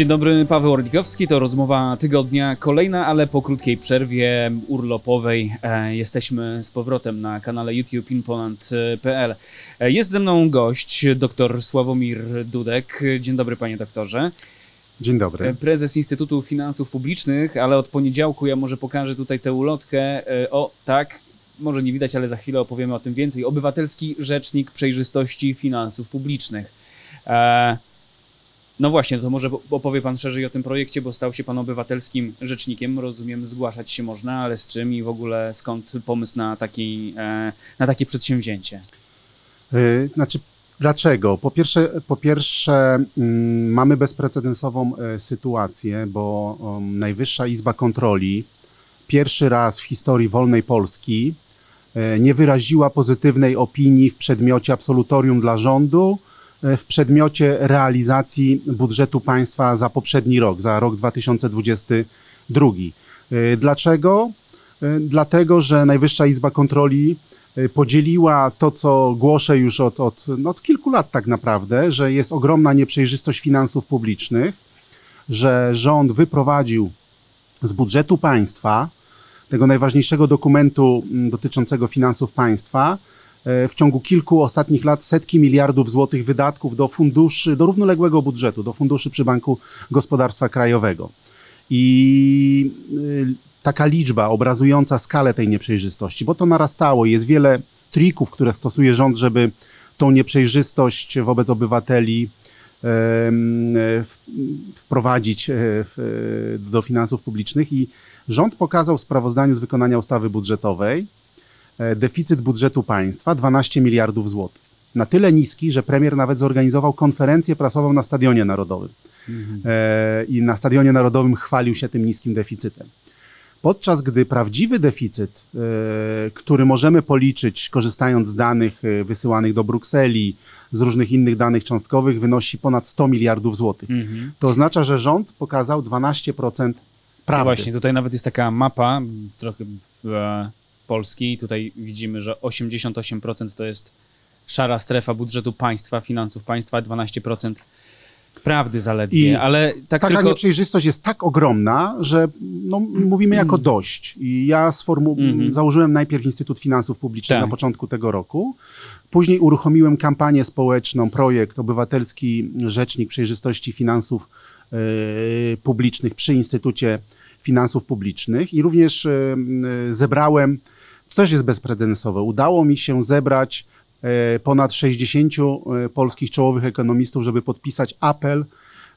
Dzień dobry, Paweł Orlikowski, to rozmowa tygodnia kolejna, ale po krótkiej przerwie urlopowej e, jesteśmy z powrotem na kanale YouTube inpoland.pl. E, jest ze mną gość, dr Sławomir Dudek. Dzień dobry panie doktorze. Dzień dobry. E, prezes Instytutu Finansów Publicznych, ale od poniedziałku ja może pokażę tutaj tę ulotkę. O, tak, może nie widać, ale za chwilę opowiemy o tym więcej. Obywatelski Rzecznik Przejrzystości Finansów Publicznych. E, no właśnie, to może opowie Pan szerzej o tym projekcie, bo stał się Pan obywatelskim rzecznikiem. Rozumiem, zgłaszać się można, ale z czym i w ogóle skąd pomysł na, taki, e, na takie przedsięwzięcie? E, znaczy, dlaczego? Po pierwsze, po pierwsze mm, mamy bezprecedensową e, sytuację, bo um, Najwyższa Izba Kontroli pierwszy raz w historii wolnej Polski nie wyraziła pozytywnej opinii w przedmiocie absolutorium dla rządu w przedmiocie realizacji budżetu państwa za poprzedni rok, za rok 2022. E, dlaczego? E, dlatego, że Najwyższa Izba Kontroli podzieliła to, co głoszę już od, od, no od kilku lat tak naprawdę, że jest ogromna nieprzejrzystość finansów publicznych, że rząd wyprowadził z budżetu państwa, tego najważniejszego dokumentu dotyczącego finansów państwa, E, w ciągu kilku ostatnich lat setki miliardów złotych wydatków do funduszy, do równoległego budżetu, do funduszy przy Banku Gospodarstwa Krajowego. I e, taka liczba obrazująca skalę tej nieprzejrzystości, bo to narastało, jest wiele trików, które stosuje rząd, żeby tą nieprzejrzystość wobec obywateli wprowadzić e, do finansów publicznych i rząd pokazał w sprawozdaniu z wykonania ustawy budżetowej, E, deficyt budżetu państwa 12 miliardów złotych. Na tyle niski, że premier nawet zorganizował konferencję prasową na Stadionie Narodowym. Mhm. E, I na Stadionie Narodowym chwalił się tym niskim deficytem. Podczas gdy prawdziwy deficyt, e, który możemy policzyć korzystając z danych wysyłanych do Brukseli, z różnych innych danych cząstkowych, wynosi ponad 100 miliardów złotych. Mhm. To oznacza, że rząd pokazał 12% prawdy. No właśnie, tutaj nawet jest taka mapa, trochę w Polski. Tutaj widzimy, że 88% to jest szara strefa budżetu państwa, finansów państwa, 12% prawdy zaledwie, I ale tak taka tylko... nieprzejrzystość jest tak ogromna, że no, mówimy jako mm. dość. I ja sformu... Mm-hmm. założyłem najpierw Instytut Finansów Publicznych tak. na początku tego roku. Później uruchomiłem kampanię społeczną, projekt Obywatelski Rzecznik Przejrzystości Finansów yy, Publicznych przy Instytucie Finansów Publicznych i również yy, zebrałem to też jest bezprecedensowe. Udało mi się zebrać e, ponad 60 e, polskich czołowych ekonomistów, żeby podpisać apel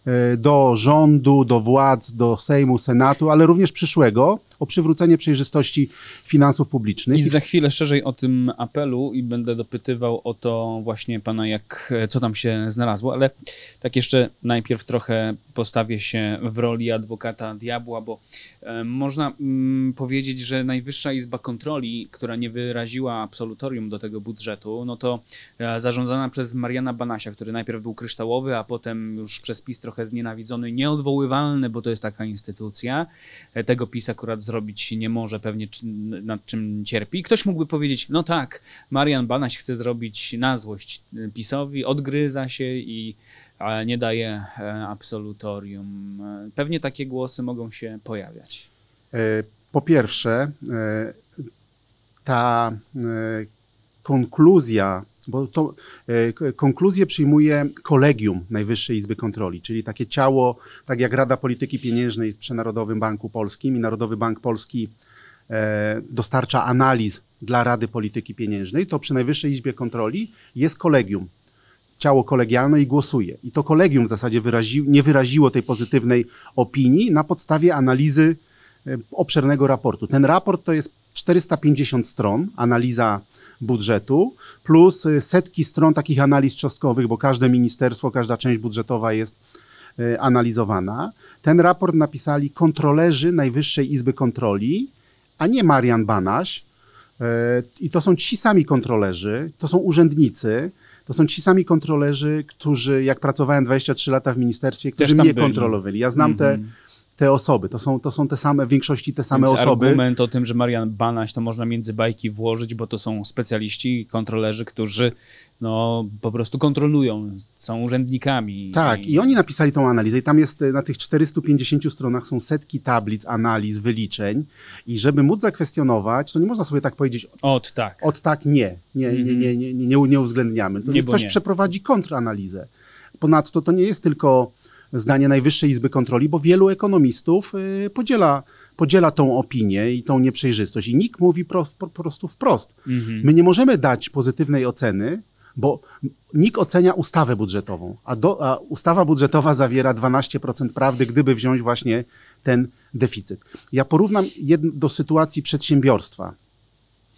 E, do rządu, do władz, do Sejmu, Senatu, ale również przyszłego o przywrócenie przejrzystości finansów publicznych. I za chwilę szerzej o tym apelu i będę dopytywał o to właśnie pana, jak, co tam się znalazło, ale tak jeszcze najpierw trochę postawię się w roli adwokata diabła, bo e, można mm, powiedzieć, że Najwyższa Izba Kontroli, która nie wyraziła absolutorium do tego budżetu, no to e, zarządzana przez Mariana Banasia, który najpierw był kryształowy, a potem już przez PiS trochę znienawidzony, nieodwoływalny, bo to jest taka instytucja. E, tego PiS akurat zrobić nie może, pewnie nad czym cierpi. Ktoś mógłby powiedzieć, no tak, Marian Banaś chce zrobić na złość PiSowi, odgryza się i nie daje e, absolutorium. Pewnie takie głosy mogą się pojawiać. Po pierwsze, ta konkluzja bo to e, konkluzję przyjmuje kolegium Najwyższej Izby Kontroli, czyli takie ciało, tak jak Rada Polityki Pieniężnej jest przy Narodowym Banku Polskim i Narodowy Bank Polski e, dostarcza analiz dla Rady Polityki Pieniężnej, to przy Najwyższej Izbie Kontroli jest kolegium, ciało kolegialne i głosuje. I to kolegium w zasadzie wyrazi, nie wyraziło tej pozytywnej opinii na podstawie analizy e, obszernego raportu. Ten raport to jest 450 stron, analiza budżetu, plus y, setki stron takich analiz cząstkowych, bo każde ministerstwo, każda część budżetowa jest y, analizowana. Ten raport napisali kontrolerzy Najwyższej Izby Kontroli, a nie Marian Banaś. I to są ci sami kontrolerzy, to są urzędnicy, to są ci sami kontrolerzy, którzy, jak pracowałem 23 lata w ministerstwie, którzy mnie byli. kontrolowali. Ja znam mm -hmm. te te osoby. To są, to są te same, w większości te same Więc osoby. argument o tym, że Marian Banaś to można między bajki włożyć, bo to są specjaliści, kontrolerzy, którzy no, po prostu kontrolują, są urzędnikami. Tak, i oni napisali tą analizę i tam jest e, na tych 450 stronach są setki tablic, analiz, wyliczeń i żeby móc zakwestionować, to nie można sobie tak powiedzieć Od tak. od tak nie, nie, nie, nie, nie, nie, nie, nie uwzględniamy. To Nie, ktoś nie. przeprowadzi kontranalizę. Ponadto to nie jest tylko zdanie Najwyższej Izby Kontroli, bo wielu ekonomistów y, podziela, podziela tą opinię i tą nieprzejrzystość. I NIK mówi pro, po prostu wprost. Mhm. My nie możemy dać pozytywnej oceny, bo NIK ocenia ustawę budżetową, a, do, a ustawa budżetowa zawiera 12% prawdy, gdyby wziąć właśnie ten deficyt. Ja porównam jedno, do sytuacji przedsiębiorstwa.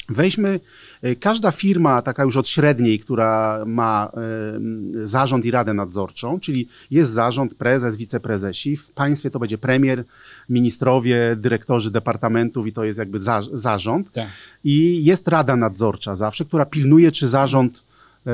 Weźmy, e, każda firma, taka już od średniej, która ma e, zarząd i radę nadzorczą, czyli jest zarząd, prezes, wiceprezesi, w państwie to będzie premier, ministrowie, dyrektorzy departamentów i to jest jakby za, zarząd. Tak. I jest rada nadzorcza zawsze, która pilnuje, czy zarząd e,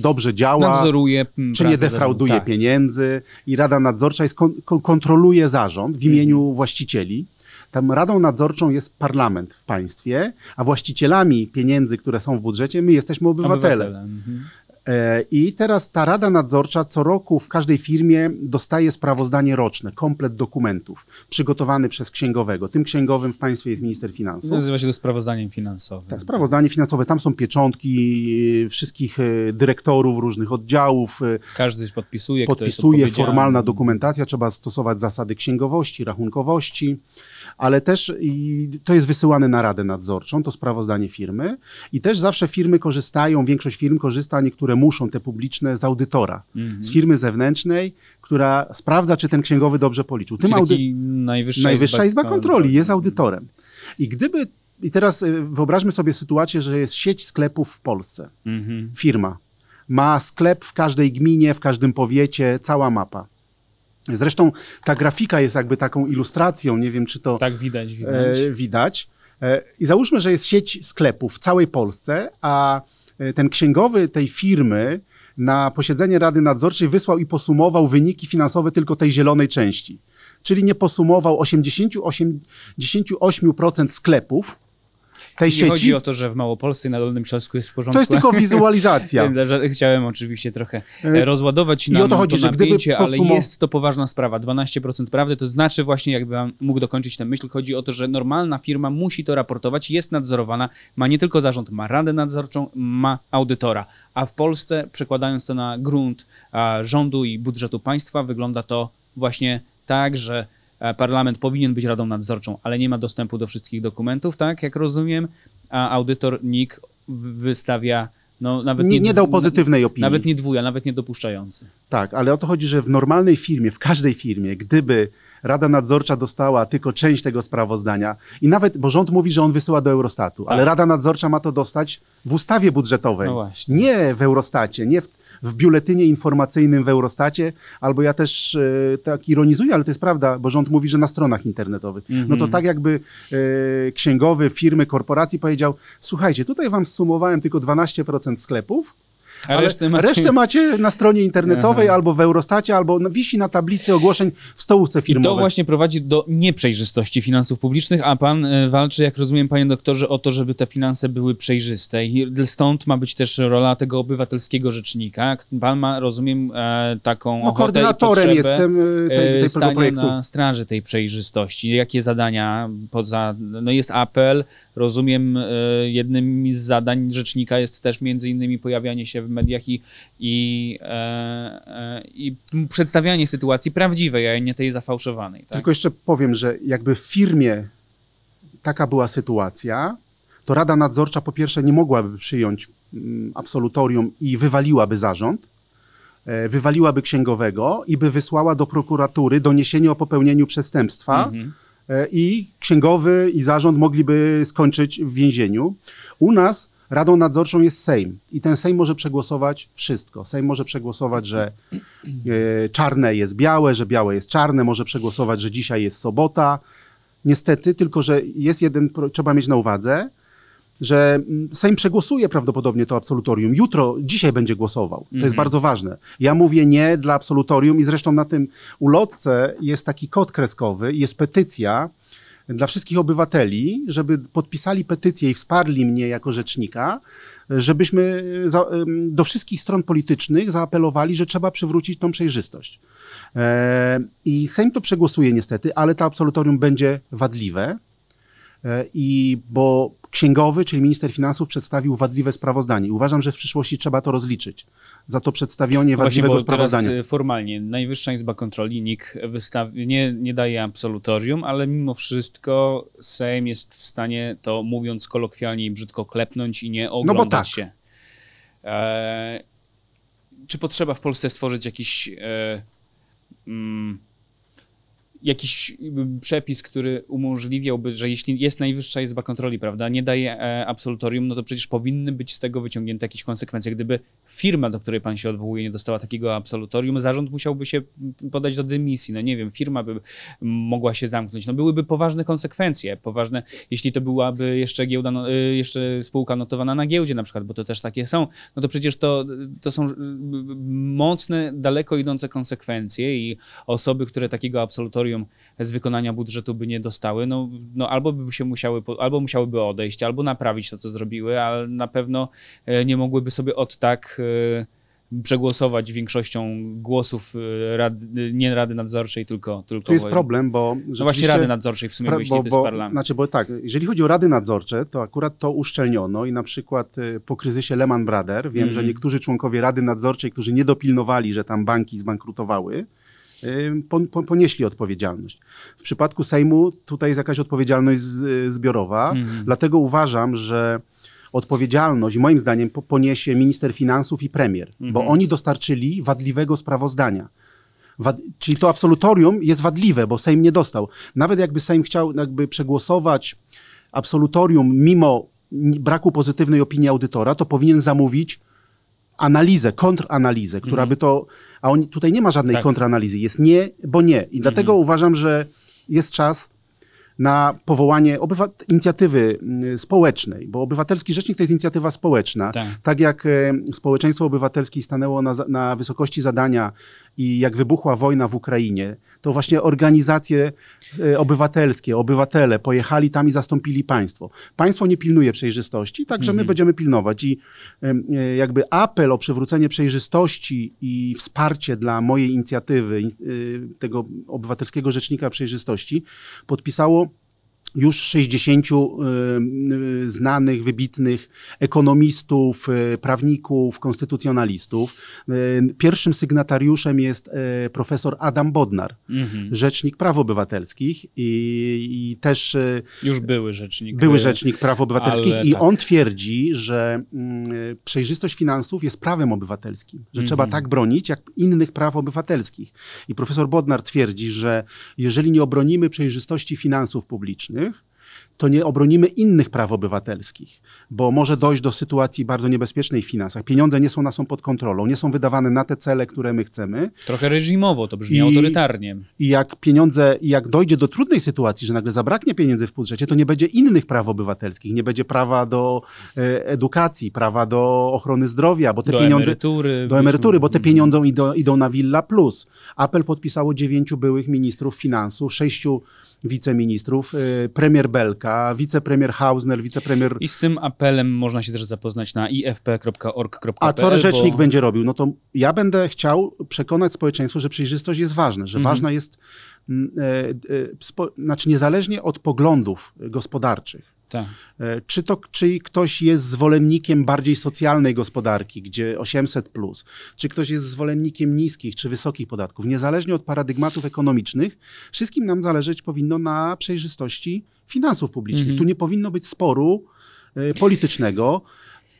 dobrze działa, Nadzoruje czy nie defrauduje. Tak. pieniędzy. I rada nadzorcza jest, kon, kon, kontroluje zarząd w imieniu Mhm. właścicieli. Tam radą nadzorczą jest parlament w państwie, a właścicielami pieniędzy, które są w budżecie, my jesteśmy obywatele. Mhm. E, I teraz ta rada nadzorcza co roku w każdej firmie dostaje sprawozdanie roczne, komplet dokumentów, przygotowany przez księgowego. Tym księgowym w państwie jest minister finansów. Nazywa się to sprawozdaniem finansowym. Tak, sprawozdanie finansowe, tam są pieczątki e, wszystkich e, dyrektorów różnych oddziałów, Każdy podpisuje, podpisuje formalna dokumentacja, trzeba stosować zasady księgowości, rachunkowości, ale też to jest wysyłane na Radę Nadzorczą, to sprawozdanie firmy i też zawsze firmy korzystają, większość firm korzysta, niektóre muszą, te publiczne, z audytora, Mhm. z firmy zewnętrznej, która sprawdza, czy ten księgowy dobrze policzył. Tym audy... najwyższa, Najwyższa Izba Kontroli jest Mhm. audytorem. I gdyby, i teraz y, wyobraźmy sobie sytuację, że jest sieć sklepów w Polsce, Mhm. firma, ma sklep w każdej gminie, w każdym powiecie, cała mapa. Zresztą ta grafika jest jakby taką ilustracją, nie wiem czy to Tak widać, widać. e, widać. E, I załóżmy, że jest sieć sklepów w całej Polsce, a e, ten księgowy tej firmy na posiedzenie Rady Nadzorczej wysłał i posumował wyniki finansowe tylko tej zielonej części. Czyli nie posumował 80, 88% sklepów tej nie sieci. chodzi o to, że w Małopolsce i na Dolnym Śląsku jest w porządku. To jest tylko wizualizacja. Chciałem oczywiście trochę E, e, rozładować i nam o to chodzi, że gdyby napięcie, ale posumo- jest to poważna sprawa. 12% prawdy to znaczy właśnie, jakbym mógł dokończyć tę myśl, chodzi o to, że normalna firma musi to raportować, jest nadzorowana, ma nie tylko zarząd, ma radę nadzorczą, ma audytora. A w Polsce, przekładając to na grunt rządu i budżetu państwa, wygląda to właśnie tak, że parlament powinien być radą nadzorczą, ale nie ma dostępu do wszystkich dokumentów, tak jak rozumiem, a audytor NIK wystawia no, nawet Nie, nie dał dwu- pozytywnej opinii. Nawet nie dwuja, nawet nie dopuszczający. Tak, ale o to chodzi, że w normalnej firmie, w każdej firmie, gdyby Rada Nadzorcza dostała tylko część tego sprawozdania i nawet, bo rząd mówi, że on wysyła do Eurostatu, ale Tak. Rada Nadzorcza ma to dostać w ustawie budżetowej. No właśnie. Nie w Eurostacie, nie w, w biuletynie informacyjnym w Eurostacie, albo ja też e, tak ironizuję, ale to jest prawda, bo rząd mówi, że na stronach internetowych. No to Mhm. tak jakby e, księgowy firmy, korporacji powiedział, słuchajcie, tutaj wam sumowałem tylko 12% sklepów, A ale resztę macie... resztę macie na stronie internetowej Aha. albo w Eurostacie, albo wisi na tablicy ogłoszeń w stołówce I firmowej. to właśnie prowadzi do nieprzejrzystości finansów publicznych, a pan e, walczy, jak rozumiem, panie doktorze, o to, żeby te finanse były przejrzyste. I stąd ma być też rola tego obywatelskiego rzecznika. Pan ma, rozumiem, e, taką no, koordynatorem jestem y, tej, e, tej, tego projektu. na straży tej przejrzystości. Jakie zadania poza... No jest apel, rozumiem, e, jednym z zadań rzecznika jest też między innymi pojawianie się w mediach i, i, e, e, i przedstawianie sytuacji prawdziwej, a nie tej zafałszowanej. Tak? Tylko jeszcze powiem, że jakby w firmie taka była sytuacja, to Rada Nadzorcza po pierwsze nie mogłaby przyjąć mm, absolutorium i wywaliłaby zarząd, e, wywaliłaby księgowego i by wysłała do prokuratury doniesienie o popełnieniu przestępstwa. Mhm. E, i księgowy i zarząd mogliby skończyć w więzieniu. U nas Radą Nadzorczą jest Sejm i ten Sejm może przegłosować wszystko. Sejm może przegłosować, że e, czarne jest białe, że białe jest czarne, może przegłosować, że dzisiaj jest sobota. Niestety, tylko że jest jeden, trzeba mieć na uwadze, że mm, Sejm przegłosuje prawdopodobnie to absolutorium. Jutro, dzisiaj będzie głosował. To jest Mhm. bardzo ważne. Ja mówię nie dla absolutorium i zresztą na tym ulotce jest taki kod kreskowy, jest petycja dla wszystkich obywateli, żeby podpisali petycję i wsparli mnie jako rzecznika, żebyśmy za, do wszystkich stron politycznych zaapelowali, że trzeba przywrócić tą przejrzystość. E, I Sejm to przegłosuje niestety, ale to absolutorium będzie wadliwe. E, I bo księgowy, czyli minister finansów, przedstawił wadliwe sprawozdanie. Uważam, że w przyszłości trzeba to rozliczyć za to przedstawienie Właśnie, wadliwego bo teraz sprawozdania. y, formalnie Najwyższa Izba Kontroli, NIK wystawi, nie, nie daje absolutorium, ale mimo wszystko Sejm jest w stanie to, mówiąc kolokwialnie i brzydko, klepnąć i nie oglądać tak. się. E, czy potrzeba w Polsce stworzyć jakiś e, mm, jakiś przepis, który umożliwiałby, że jeśli jest Najwyższa Izba Kontroli, prawda, nie daje e, absolutorium, no to przecież powinny być z tego wyciągnięte jakieś konsekwencje. Gdyby firma, do której pan się odwołuje, nie dostała takiego absolutorium, zarząd musiałby się podać do dymisji. No nie wiem, firma by mogła się zamknąć. No byłyby poważne konsekwencje. Poważne, jeśli to byłaby jeszcze giełda, no, y, jeszcze spółka notowana na giełdzie na przykład, bo to też takie są, no to przecież to, to są y, mocne, daleko idące konsekwencje i osoby, które takiego absolutorium z wykonania budżetu by nie dostały, no, no albo by się musiały, albo musiałyby odejść, albo naprawić to, co zrobiły, ale na pewno e, nie mogłyby sobie od tak e, przegłosować większością głosów e, rady, nie Rady Nadzorczej, tylko... tylko Tu jest problem, bo No właśnie Rady Nadzorczej w sumie, bo jeśli to jest parlament. Znaczy, bo tak, jeżeli chodzi o rady nadzorcze, to akurat to uszczelniono i na przykład po kryzysie Lehman Brothers wiem, Mhm. że niektórzy członkowie rady nadzorczej, którzy nie dopilnowali, że tam banki zbankrutowały, ponieśli odpowiedzialność. W przypadku Sejmu tutaj jest jakaś odpowiedzialność zbiorowa, Mhm. dlatego uważam, że odpowiedzialność moim zdaniem po- poniesie minister finansów i premier, bo Mhm. oni dostarczyli wadliwego sprawozdania. Wad, czyli to absolutorium jest wadliwe, bo Sejm nie dostał. Nawet jakby Sejm chciał jakby przegłosować absolutorium mimo braku pozytywnej opinii audytora, to powinien zamówić analizę, kontranalizę, która Mhm. by to. A oni, tutaj nie ma żadnej Tak. kontranalizy. Jest nie, bo nie. I dlatego uważam, że jest czas na powołanie inicjatywy mm, społecznej, bo obywatelski rzecznik to jest inicjatywa społeczna. Tak. Tak jak e, społeczeństwo obywatelskie stanęło na, na wysokości zadania i jak wybuchła wojna w Ukrainie, to właśnie organizacje e, obywatelskie, obywatele pojechali tam i zastąpili państwo. Państwo nie pilnuje przejrzystości, także my Mhm. będziemy pilnować. I e, jakby apel o przywrócenie przejrzystości i wsparcie dla mojej inicjatywy, in- y, tego obywatelskiego rzecznika przejrzystości, podpisało już 60 y, y, znanych, wybitnych ekonomistów, y, prawników, konstytucjonalistów. Pierwszym sygnatariuszem jest profesor Adam Bodnar, Mhm. rzecznik praw obywatelskich i, i też Już były rzecznik. były rzecznik praw obywatelskich i tak. on twierdzi, że mm, przejrzystość finansów jest prawem obywatelskim, że Mhm. trzeba tak bronić jak innych praw obywatelskich. I profesor Bodnar twierdzi, że jeżeli nie obronimy przejrzystości finansów publicznych, to nie obronimy innych praw obywatelskich, bo może dojść do sytuacji bardzo niebezpiecznej w finansach. Pieniądze nie są nas są pod kontrolą, nie są wydawane na te cele, które my chcemy. Trochę reżimowo, to brzmi I- autorytarnie. I jak pieniądze, jak dojdzie do trudnej sytuacji, że nagle zabraknie pieniędzy w budżecie, to nie będzie innych praw obywatelskich, nie będzie prawa do e, edukacji, prawa do ochrony zdrowia, bo te do pieniądze emerytury. do emerytury, bo te Mhm. pieniądze idą, idą na Villa Plus. Apel podpisało dziewięciu byłych ministrów finansów, sześciu wiceministrów, e, premier Belka, wicepremier Hausner, wicepremier... I z tym apelem można się też zapoznać na ifp.org.pl. A co rzecznik bo... będzie robił? No to ja będę chciał przekonać społeczeństwo, że przejrzystość jest ważna, że Mhm. ważna jest, mm, e, e, znaczy niezależnie od poglądów gospodarczych, Tak. E, Czy to czy ktoś jest zwolennikiem bardziej socjalnej gospodarki, gdzie 800, plus, czy ktoś jest zwolennikiem niskich czy wysokich podatków, niezależnie od paradygmatów ekonomicznych, wszystkim nam zależeć powinno na przejrzystości finansów publicznych. Mhm. Tu nie powinno być sporu e, politycznego.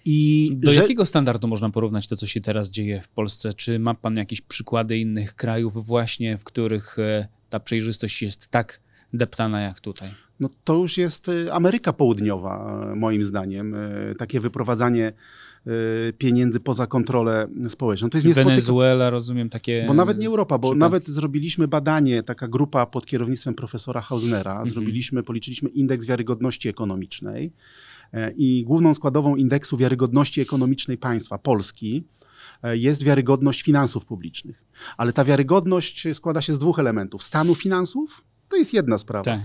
I Do że, jakiego standardu można porównać to, co się teraz dzieje w Polsce? Czy ma pan jakieś przykłady innych krajów właśnie, w których e, ta przejrzystość jest tak deptana jak tutaj? No to już jest e, Ameryka Południowa, e, moim zdaniem. E, Takie wyprowadzanie pieniędzy poza kontrolę społeczną. To jest niespotykane. Wenezuela, rozumiem, takie... Bo nawet nie Europa, bo przypadki. nawet zrobiliśmy badanie, taka grupa pod kierownictwem profesora Hausnera, Mhm. zrobiliśmy, policzyliśmy indeks wiarygodności ekonomicznej E, I główną składową indeksu wiarygodności ekonomicznej państwa Polski e, jest wiarygodność finansów publicznych. Ale ta wiarygodność składa się z dwóch elementów: stanu finansów to jest jedna sprawa. Tak.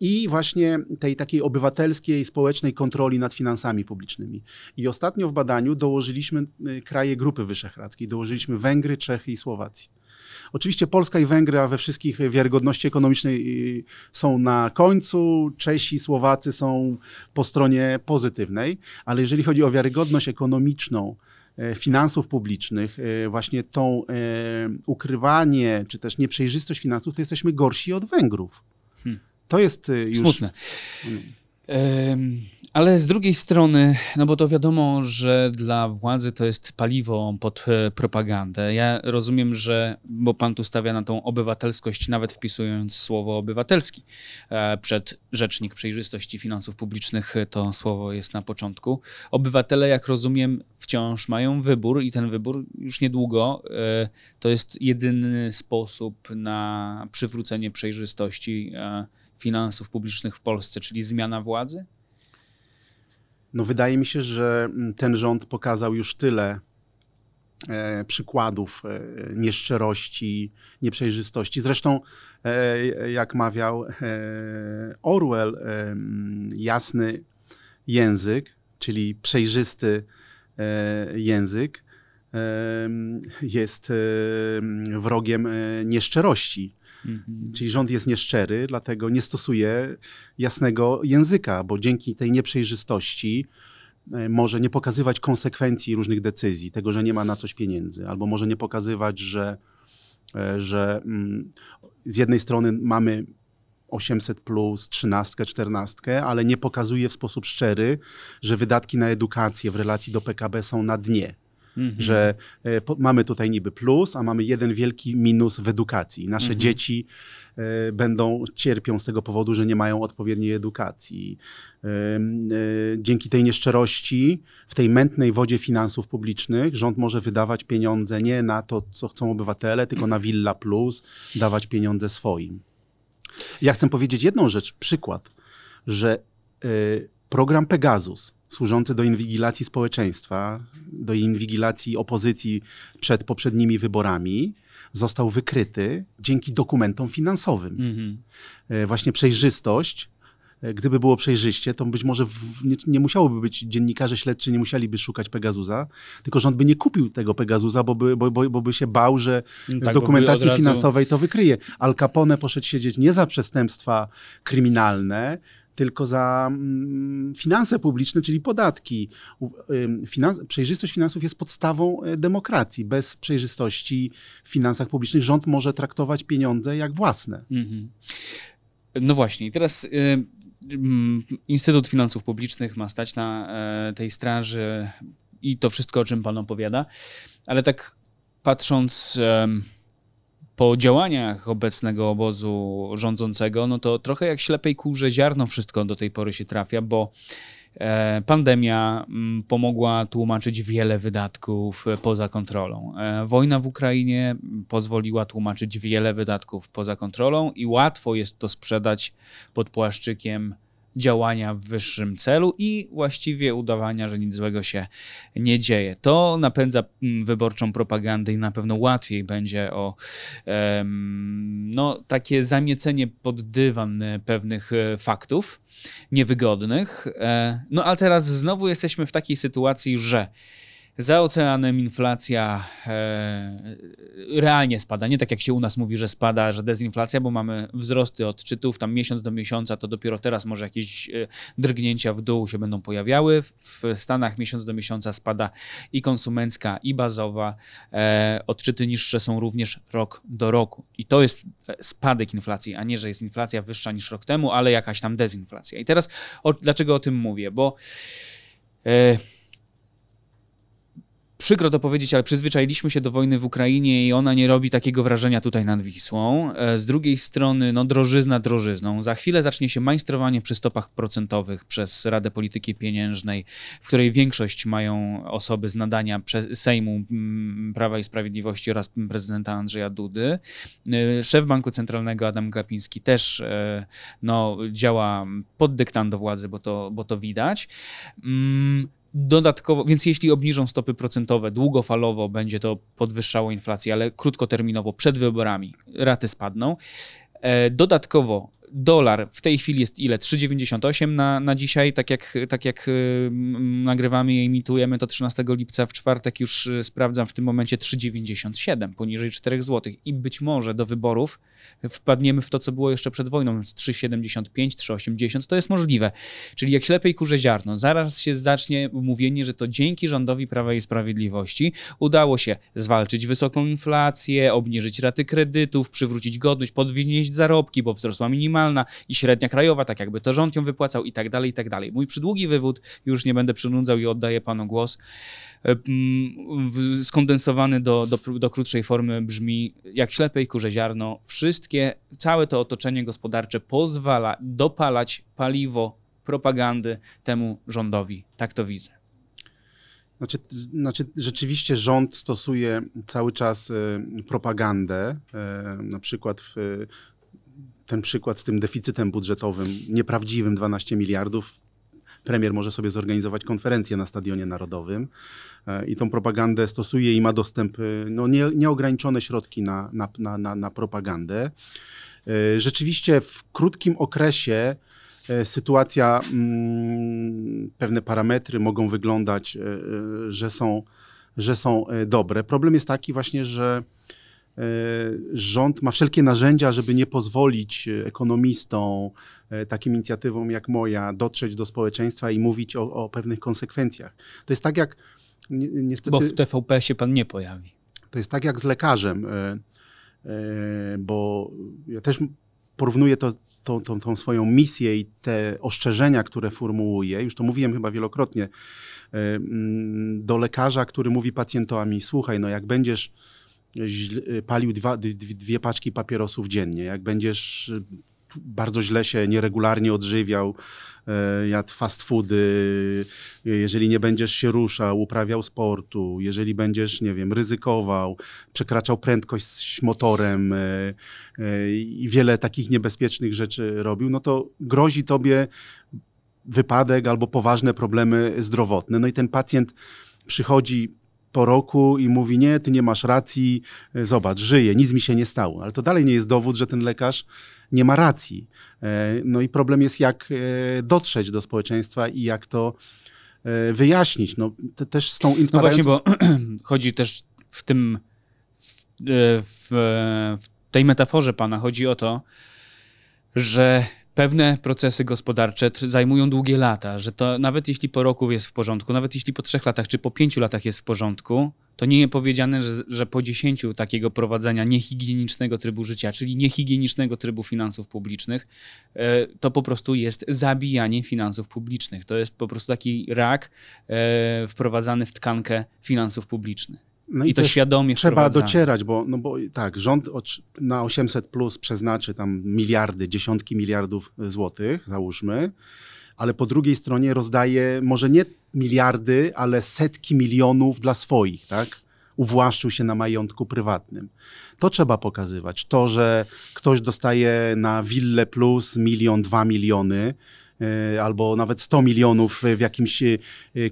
I właśnie tej takiej obywatelskiej, społecznej kontroli nad finansami publicznymi. I ostatnio w badaniu dołożyliśmy y, kraje Grupy Wyszehradzkiej, dołożyliśmy Węgry, Czechy i Słowację. Oczywiście Polska i Węgry, a we wszystkich wiarygodności ekonomicznej y, są na końcu, Czesi, Słowacy są po stronie pozytywnej, ale jeżeli chodzi o wiarygodność ekonomiczną, finansów publicznych, właśnie tą ukrywanie, czy też nieprzejrzystość finansów, to jesteśmy gorsi od Węgrów. To jest y, już... Smutne. Ale z drugiej strony, no bo to wiadomo, że dla władzy to jest paliwo pod e, propagandę. Ja rozumiem, że, bo pan tu stawia na tą obywatelskość, nawet wpisując słowo obywatelski e, przed rzecznik przejrzystości finansów publicznych, e, to słowo jest na początku. Obywatele, jak rozumiem, wciąż mają wybór i ten wybór już niedługo to jest jedyny sposób na przywrócenie przejrzystości finansów publicznych w Polsce, czyli zmiana władzy? No wydaje mi się, że mm, ten rząd pokazał już tyle e, przykładów e, nieszczerości, nieprzejrzystości. Zresztą, e, jak mawiał e, Orwell, e, jasny język, czyli przejrzysty e, język, jest wrogiem nieszczerości. Mhm. Czyli rząd jest nieszczery, dlatego nie stosuje jasnego języka, bo dzięki tej nieprzejrzystości e, może nie pokazywać konsekwencji różnych decyzji, tego, że nie ma na coś pieniędzy, albo może nie pokazywać, że, e, że mm, z jednej strony mamy 800 plus, 13, 14, ale nie pokazuje w sposób szczery, że wydatki na edukację w relacji do PKB są na dnie Mhm. że e, po, mamy tutaj niby plus, a mamy jeden wielki minus w edukacji. Nasze Mhm. dzieci e, będą, cierpią z tego powodu, że nie mają odpowiedniej edukacji. E, dzięki tej nieszczerości w tej mętnej wodzie finansów publicznych rząd może wydawać pieniądze nie na to, co chcą obywatele, tylko na Villa Plus, dawać pieniądze swoim. Ja chcę powiedzieć jedną rzecz, przykład, że program Pegasus, służący do inwigilacji społeczeństwa, do inwigilacji opozycji przed poprzednimi wyborami, został wykryty dzięki dokumentom finansowym. Mhm. E, Właśnie przejrzystość, e, gdyby było przejrzyście, to być może w, nie, nie musiałoby być dziennikarze śledczy, nie musieliby szukać Pegasusa, tylko rząd by nie kupił tego Pegasusa, bo by, bo, bo, bo by się bał, że No w tak, bo dokumentacji razu- finansowej to wykryje. Al Capone poszedł siedzieć nie za przestępstwa kryminalne, tylko za mm, finanse publiczne, czyli podatki. Finans, przejrzystość finansów jest podstawą e, demokracji. Bez przejrzystości w finansach publicznych rząd może traktować pieniądze jak własne. Mhm. No właśnie, teraz y, mm, Instytut Finansów Publicznych ma stać na e, tej straży i to wszystko, o czym Pan opowiada, ale tak patrząc po działaniach obecnego obozu rządzącego, no to trochę jak ślepej kurze ziarno wszystko do tej pory się trafia, bo e, pandemia mm, pomogła tłumaczyć wiele wydatków e, poza kontrolą. E, Wojna w Ukrainie pozwoliła tłumaczyć wiele wydatków poza kontrolą i łatwo jest to sprzedać pod płaszczykiem działania w wyższym celu i właściwie udawania, że nic złego się nie dzieje. To napędza mm, wyborczą propagandę i na pewno łatwiej będzie o em, no, takie zamiecenie pod dywan e, pewnych e, faktów niewygodnych. E, No a teraz znowu jesteśmy w takiej sytuacji, że za oceanem inflacja e, realnie spada. Nie tak jak się u nas mówi, że spada, że dezinflacja, bo mamy wzrosty odczytów tam miesiąc do miesiąca, to dopiero teraz może jakieś e, drgnięcia w dół się będą pojawiały. W Stanach miesiąc do miesiąca spada i konsumencka, i bazowa. E, odczyty niższe są również rok do roku. I to jest spadek inflacji, a nie, że jest inflacja wyższa niż rok temu, ale jakaś tam dezinflacja. I teraz o, dlaczego o tym mówię? Bo e, przykro to powiedzieć, ale przyzwyczailiśmy się do wojny w Ukrainie i ona nie robi takiego wrażenia tutaj nad Wisłą. E, z drugiej strony, no drożyzna drożyzną. Za chwilę zacznie się majstrowanie przy stopach procentowych przez Radę Polityki Pieniężnej, w której większość mają osoby z nadania Sejmu mm, Prawa i Sprawiedliwości oraz prezydenta Andrzeja Dudy. E, szef Banku Centralnego Adam Glapiński też e, no, działa pod dyktando władzy, bo to, bo to widać. Dodatkowo, więc jeśli obniżą stopy procentowe długofalowo, będzie to podwyższało inflację, ale krótkoterminowo przed wyborami raty spadną. E, dodatkowo dolar w tej chwili jest ile? 3,98 na, na dzisiaj, tak jak, tak jak y, nagrywamy i emitujemy to 13 lipca, w czwartek już y, sprawdzam w tym momencie 3,97, poniżej 4 zł i być może do wyborów wpadniemy w to, co było jeszcze przed wojną, 3,75, 3,80, to jest możliwe. Czyli jak ślepej kurze ziarno, zaraz się zacznie mówienie, że to dzięki rządowi Prawa i Sprawiedliwości udało się zwalczyć wysoką inflację, obniżyć raty kredytów, przywrócić godność, podnieść zarobki, bo wzrosła minimalna i średnia krajowa, tak jakby to rząd ją wypłacał i tak dalej, i tak dalej. Mój przydługi wywód, już nie będę przynudzał i oddaję panu głos, skondensowany do, do, do krótszej formy brzmi jak ślepe i kurze ziarno. Wszystkie, całe to otoczenie gospodarcze pozwala dopalać paliwo propagandy temu rządowi. Tak to widzę. Znaczy, znaczy, rzeczywiście rząd stosuje cały czas y, propagandę. Y, na przykład w, ten przykład z tym deficytem budżetowym, nieprawdziwym 12 miliardów, premier może sobie zorganizować konferencję na Stadionie Narodowym e, i tą propagandę stosuje i ma dostęp, e, no nie, nieograniczone środki na, na, na, na propagandę. E, rzeczywiście w krótkim okresie sytuacja, mm, pewne parametry mogą wyglądać, że są, że są dobre. Problem jest taki właśnie, że rząd ma wszelkie narzędzia, żeby nie pozwolić ekonomistom, E, takim inicjatywom jak moja dotrzeć do społeczeństwa i mówić o, o pewnych konsekwencjach. To jest tak jak ni niestety... Bo w TVP się pan nie pojawi. To jest tak jak z lekarzem, e, e, bo ja też porównuję to, tą, tą, tą swoją misję i te ostrzeżenia, które formułuję, już to mówiłem chyba wielokrotnie, mm, do lekarza, który mówi pacjentowi, słuchaj, no jak będziesz palił dwa, dwie paczki papierosów dziennie, jak będziesz bardzo źle się nieregularnie odżywiał, e, jadł fast foody, jeżeli nie będziesz się ruszał, uprawiał sportu, jeżeli będziesz, nie wiem, ryzykował, przekraczał prędkość motorem e, e, i wiele takich niebezpiecznych rzeczy robił, no to grozi tobie wypadek albo poważne problemy zdrowotne. No i ten pacjent przychodzi po roku i mówi: Nie, ty nie masz racji, zobacz, żyję, nic mi się nie stało. Ale to dalej nie jest dowód, że ten lekarz nie ma racji. E, no i problem jest, jak e, dotrzeć do społeczeństwa i jak to e, wyjaśnić. No, te, też z tą No właśnie, bo chodzi też w tym, w, w, w tej metaforze pana chodzi o to, że pewne procesy gospodarcze zajmują długie lata, że to nawet jeśli po roku jest w porządku, nawet jeśli po trzech latach czy po pięciu latach jest w porządku, to nie jest powiedziane, że, że po dziesięciu takiego prowadzenia niehigienicznego trybu życia, czyli niehigienicznego trybu finansów publicznych, e, to po prostu jest zabijanie finansów publicznych. To jest po prostu taki rak e, wprowadzany w tkankę finansów publicznych. No i, I to świadomie Trzeba docierać, bo, no bo tak, rząd na 800 plus przeznaczy tam miliardy, dziesiątki miliardów złotych, załóżmy, ale po drugiej stronie rozdaje może nie miliardy, ale setki milionów dla swoich, tak? Uwłaszczył się na majątku prywatnym. To trzeba pokazywać. To, że ktoś dostaje na willę plus milion, dwa miliony, albo nawet 100 milionów w jakimś e,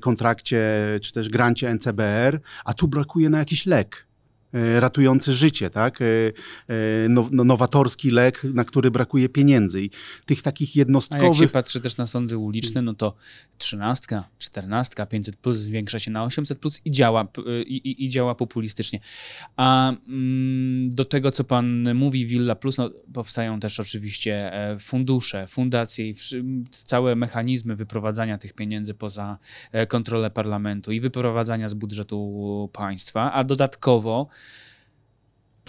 kontrakcie czy też grancie NCBR, a tu brakuje na jakiś lek. E, ratujący życie, tak? E, e, no, nowatorski lek, na który brakuje pieniędzy. I tych takich jednostkowych... A jak się patrzy też na sądy uliczne, no to 13, 14, 500 plus zwiększa się na 800 plus i działa, i, i, i działa populistycznie. A mm, do tego, co pan mówi, Villa Plus, no, powstają też oczywiście fundusze, fundacje i całe mechanizmy wyprowadzania tych pieniędzy poza kontrolę parlamentu i wyprowadzania z budżetu państwa, a dodatkowo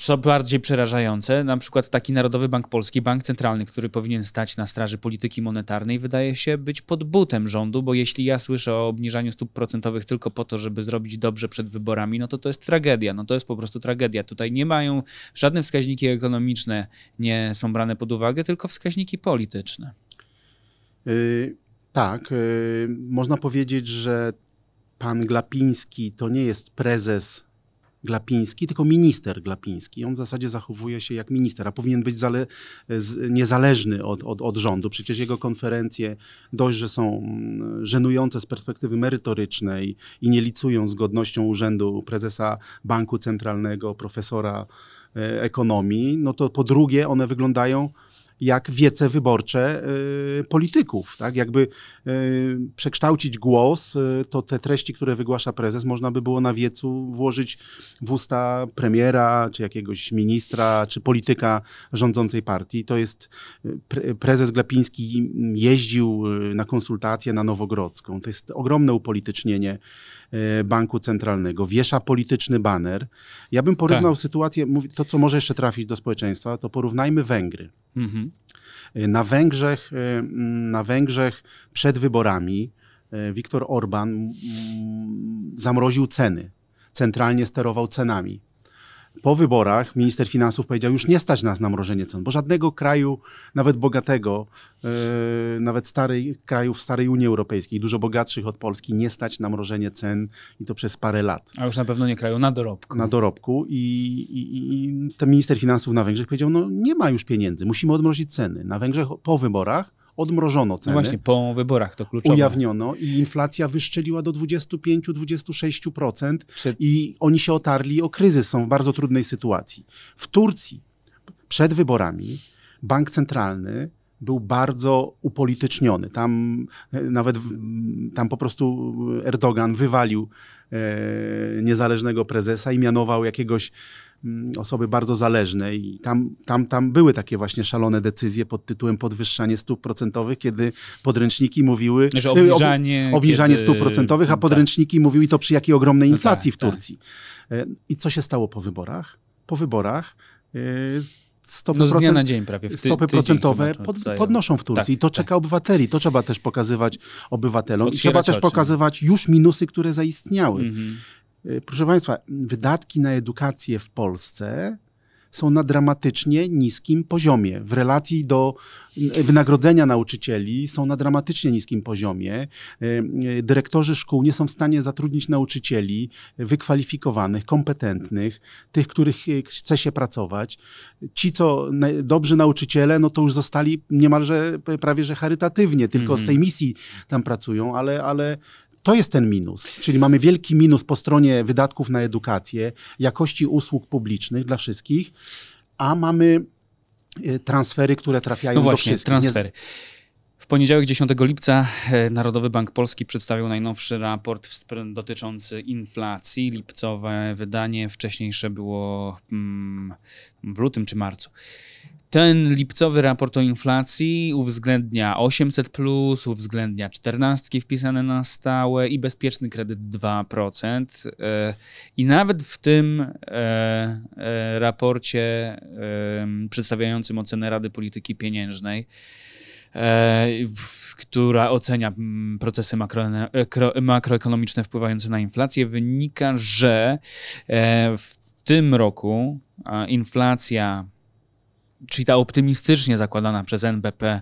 co bardziej przerażające, na przykład taki Narodowy Bank Polski, bank centralny, który powinien stać na straży polityki monetarnej, wydaje się być pod butem rządu, bo jeśli ja słyszę o obniżaniu stóp procentowych tylko po to, żeby zrobić dobrze przed wyborami, no to to jest tragedia. No to jest po prostu tragedia. Tutaj nie mają żadne wskaźniki ekonomiczne nie są brane pod uwagę, tylko wskaźniki polityczne. Yy, tak, yy, można powiedzieć, że pan Glapiński to nie jest prezes Glapiński, tylko minister Glapiński. On w zasadzie zachowuje się jak minister, a powinien być zale, z, niezależny od, od, od, rządu. Przecież jego konferencje dość, że są mm, żenujące z perspektywy merytorycznej i nie licują z godnością urzędu prezesa Banku Centralnego, profesora e, ekonomii, no to po drugie one wyglądają jak wiece wyborcze y, polityków. Tak? Jakby y, przekształcić głos, y, to te treści, które wygłasza prezes, można by było na wiecu włożyć w usta premiera, czy jakiegoś ministra, czy polityka rządzącej partii. To jest prezes Glapiński jeździł na konsultacje na Nowogrodzką. To jest ogromne upolitycznienie banku centralnego. Wiesza polityczny baner. Ja bym porównał tak. sytuację, to co może jeszcze trafić do społeczeństwa, to porównajmy Węgry. Mhm. Na Węgrzech, y, na Węgrzech przed wyborami Viktor Orban zamroził ceny, centralnie sterował cenami po wyborach minister finansów powiedział, już nie stać nas na mrożenie cen, bo żadnego kraju, nawet bogatego, yy, nawet starej, krajów starej Unii Europejskiej, dużo bogatszych od Polski, nie stać na mrożenie cen i to przez parę lat. A już na pewno nie kraju na dorobku. Na dorobku i, i, i ten minister finansów na Węgrzech powiedział, no nie ma już pieniędzy, musimy odmrozić ceny. Na Węgrzech po wyborach odmrożono ceny. No właśnie, po wyborach to kluczowe. Ujawniono i inflacja wyszczeliła do 25-26% Czy... i oni się otarli o kryzys, są w bardzo trudnej sytuacji. W Turcji przed wyborami bank centralny był bardzo upolityczniony. Tam e, nawet tam po prostu Erdogan wywalił e, niezależnego prezesa i mianował jakiegoś osoby bardzo zależne i tam, tam, tam były takie właśnie szalone decyzje pod tytułem podwyższanie stóp procentowych, kiedy podręczniki mówiły... Że obniżanie... Ob, obniżanie kiedy... stóp procentowych, a tak. podręczniki tak. mówiły to przy jakiej ogromnej no inflacji no tak, w Turcji. Tak. I co się stało po wyborach? Po wyborach e, stopy, no procent. Ty, stopy procentowe pod, podnoszą w Turcji. Tak, I to tak. czeka obywateli. To trzeba też pokazywać obywatelom. I trzeba też pokazywać już minusy, które zaistniały. Mhm. Proszę Państwa, wydatki na edukację w Polsce są na dramatycznie niskim poziomie. W relacji do y, wynagrodzenia nauczycieli są na dramatycznie niskim poziomie. Y, dyrektorzy szkół nie są w stanie zatrudnić nauczycieli wykwalifikowanych, kompetentnych, tych, których chce się pracować. Ci, co dobrzy nauczyciele, no to już zostali niemalże prawie że charytatywnie, tylko mm -hmm. z tej mhm. misji tam pracują, ale, ale to jest ten minus. Czyli mamy wielki minus po stronie wydatków na edukację, jakości usług publicznych dla wszystkich, a mamy y, transfery, które trafiają no właśnie, do wszystkich. transfery. W poniedziałek 10 lipca e, Narodowy Bank Polski przedstawił najnowszy raport dotyczący inflacji. Lipcowe wydanie, wcześniejsze było mm, w lutym czy marcu. Ten lipcowy raport o inflacji uwzględnia 800, plus, uwzględnia 14 wpisane na stałe i bezpieczny kredyt 2%. E, I nawet w tym e, e, raporcie przedstawiającym ocenę Rady Polityki Pieniężnej, która ocenia procesy makroekonomiczne wpływające na inflację, wynika, że w tym roku inflacja czyli ta optymistycznie zakładana przez NBP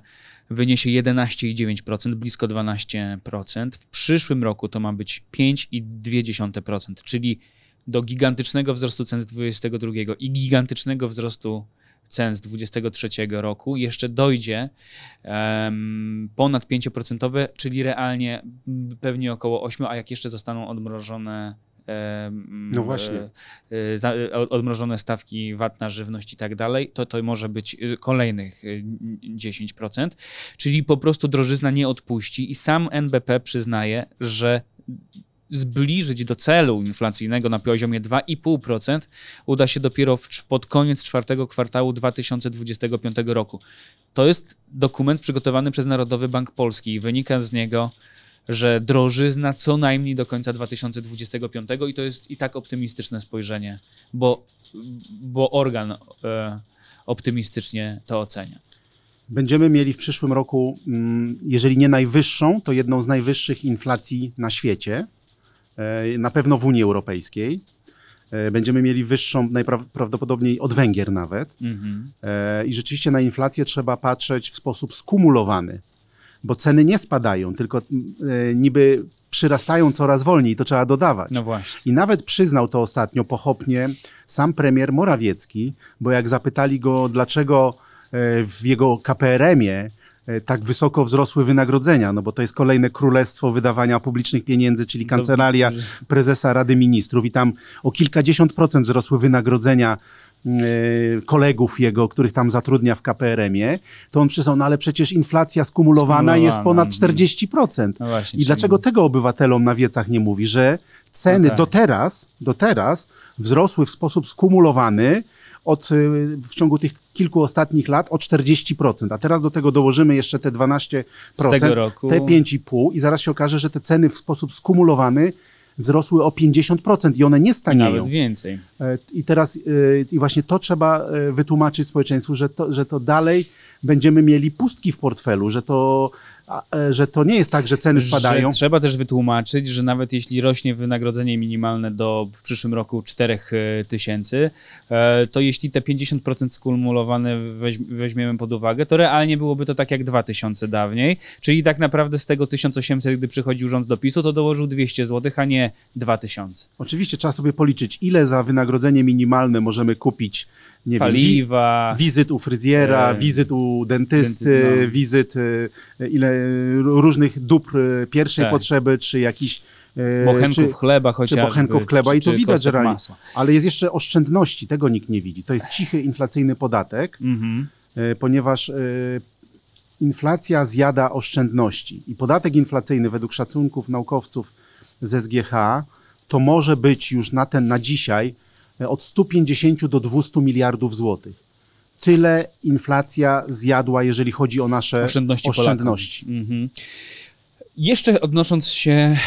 wyniesie 11,9%, blisko 12%. W przyszłym roku to ma być 5,2%, czyli do gigantycznego wzrostu cen z 2022 i gigantycznego wzrostu cen z 2023 roku jeszcze dojdzie um, ponad 5%, czyli realnie pewnie około 8%, a jak jeszcze zostaną odmrożone no właśnie. E, e, odmrożone stawki VAT na żywność i tak dalej, to to może być y, kolejnych 10%. Y, Czyli po prostu drożyzna nie odpuści i sam NBP przyznaje, że zbliżyć do celu inflacyjnego na poziomie 2,5% uda się dopiero w, pod koniec czwartego kwartału 2025 roku. To jest dokument przygotowany przez Narodowy Bank Polski i wynika z niego, że drożyzna co najmniej do końca 2025 i to jest i tak optymistyczne spojrzenie, bo, bo organ e, optymistycznie to ocenia. Będziemy mieli w przyszłym roku, mm, jeżeli nie najwyższą, to jedną z najwyższych inflacji na świecie, e, na pewno w Unii Europejskiej. E, będziemy mieli wyższą, najprawdopodobniej od Węgier nawet. Mhm. E, I rzeczywiście na inflację trzeba patrzeć w sposób skumulowany, bo ceny nie spadają, tylko niby przyrastają coraz wolniej, to trzeba dodawać. No właśnie. I nawet przyznał to ostatnio pochopnie sam premier Morawiecki, bo jak zapytali go, dlaczego E, w jego KPRM-ie e, tak wysoko wzrosły wynagrodzenia, no bo to jest kolejne królestwo wydawania publicznych pieniędzy, czyli kancelaria prezesa Rady Ministrów i tam o kilkadziesiąt procent wzrosły wynagrodzenia e, kolegów jego, których tam zatrudnia w KPRM-ie, to on przyznał, no ale przecież inflacja skumulowana, skumulowana. jest ponad 40%. No właśnie, I dlaczego tego obywatelom na wiecach nie mówi, że ceny no tak. do teraz, do teraz wzrosły w sposób skumulowany od, w ciągu tych kilku ostatnich lat o 40%, a teraz do tego dołożymy jeszcze te 12%, te 5,5% i zaraz się okaże, że te ceny w sposób skumulowany wzrosły o 50% i one nie stanieją. Nawet więcej. E, I teraz e, i właśnie to trzeba e, wytłumaczyć społeczeństwu, że to, że to dalej będziemy mieli pustki w portfelu, że to że to nie jest tak, że ceny spadają. Że trzeba też wytłumaczyć, że nawet jeśli rośnie wynagrodzenie minimalne do w przyszłym roku 4 e, tysięcy, e, to jeśli te 50% skumulowane weźmiemy pod uwagę, to realnie byłoby to tak jak 2000 dawniej, czyli tak naprawdę z tego 1800, gdy przychodził rząd do PiSu, to dołożył 200 zł, a nie 2000. Oczywiście trzeba sobie policzyć, ile za wynagrodzenie minimalne możemy kupić nie Paliwa, wiem, wi wizyt u fryzjera, e, wizyt u dentysty, denty, no. wizyt, e, ile różnych dóbr e, pierwszej tak. potrzeby, czy jakiś bochenków czy, chleba chociażby. Czy bochenków chleba czy, i to widać. Masła. Ale jest jeszcze oszczędności, tego nikt nie widzi. To jest cichy inflacyjny podatek, mhm. ponieważ inflacja zjada oszczędności. I podatek inflacyjny według szacunków naukowców z SGH to może być już na ten, na dzisiaj od 150 do 200 miliardów złotych. Tyle inflacja zjadła, jeżeli chodzi o nasze oszczędności. oszczędności. Mhm. Jeszcze odnosząc się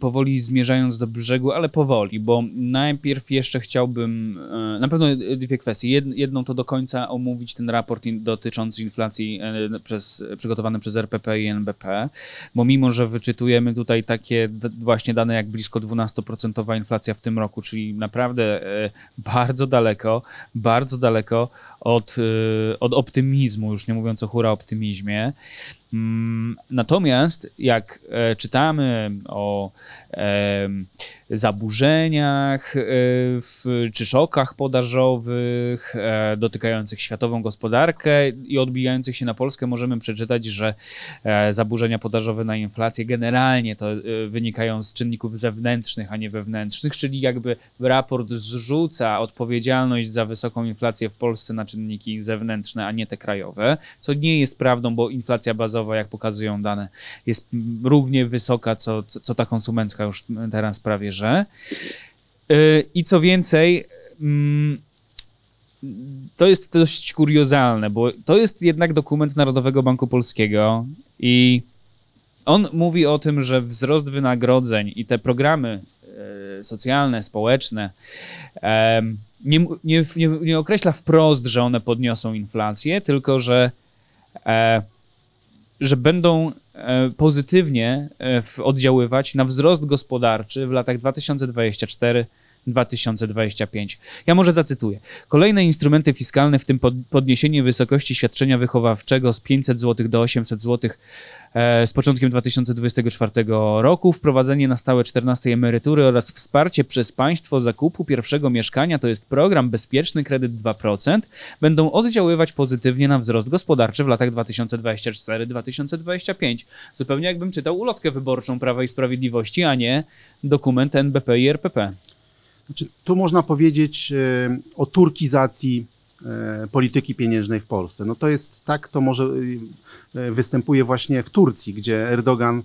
powoli zmierzając do brzegu, ale powoli, bo najpierw jeszcze chciałbym um, na pewno dwie kwestie. jedną to do końca omówić ten raport dotyczący inflacji um, przez, przygotowany przez RPP i NBP, bo mimo, że wyczytujemy tutaj takie właśnie dane jak blisko 12% inflacja w tym roku, czyli naprawdę e, bardzo daleko, bardzo daleko od, e, od optymizmu, już nie mówiąc o hura optymizmie. Mm, natomiast jak e, czytamy o zaburzeniach e, czy szokach podażowych e, dotykających światową gospodarkę i odbijających się na Polskę, możemy przeczytać, że zaburzenia podażowe na inflację generalnie to wynikają z czynników zewnętrznych, a nie wewnętrznych, czyli jakby raport zrzuca odpowiedzialność za wysoką inflację w Polsce na czynniki zewnętrzne, a nie te krajowe, co nie jest prawdą, bo inflacja bazowa jak pokazują dane, jest równie wysoka, co, co ta konsumencka już teraz prawie, że. Y, I co więcej, mm, to jest dość kuriozalne, bo to jest jednak dokument Narodowego Banku Polskiego i on mówi o tym, że wzrost wynagrodzeń i te programy y, socjalne, społeczne nie, nie, nie, nie określa wprost, że one podniosą inflację, tylko że e, że będą e, pozytywnie e, oddziaływać na wzrost gospodarczy w latach 2024 2025. Ja może zacytuję. Kolejne instrumenty fiskalne, w tym podniesienie wysokości świadczenia wychowawczego z 500 zł do 800 zł e, z początkiem 2024 roku, wprowadzenie na stałe 14 emerytury oraz wsparcie przez państwo zakupu pierwszego mieszkania, to jest program Bezpieczny Kredyt 2%, będą oddziaływać pozytywnie na wzrost gospodarczy w latach 2024-2025. Zupełnie jakbym czytał ulotkę wyborczą Prawa i Sprawiedliwości, a nie dokument NBP i RPP. Znaczy, tu można powiedzieć e, o turkizacji e, polityki pieniężnej w Polsce. No to jest tak, to może e, występuje właśnie w Turcji, gdzie Erdogan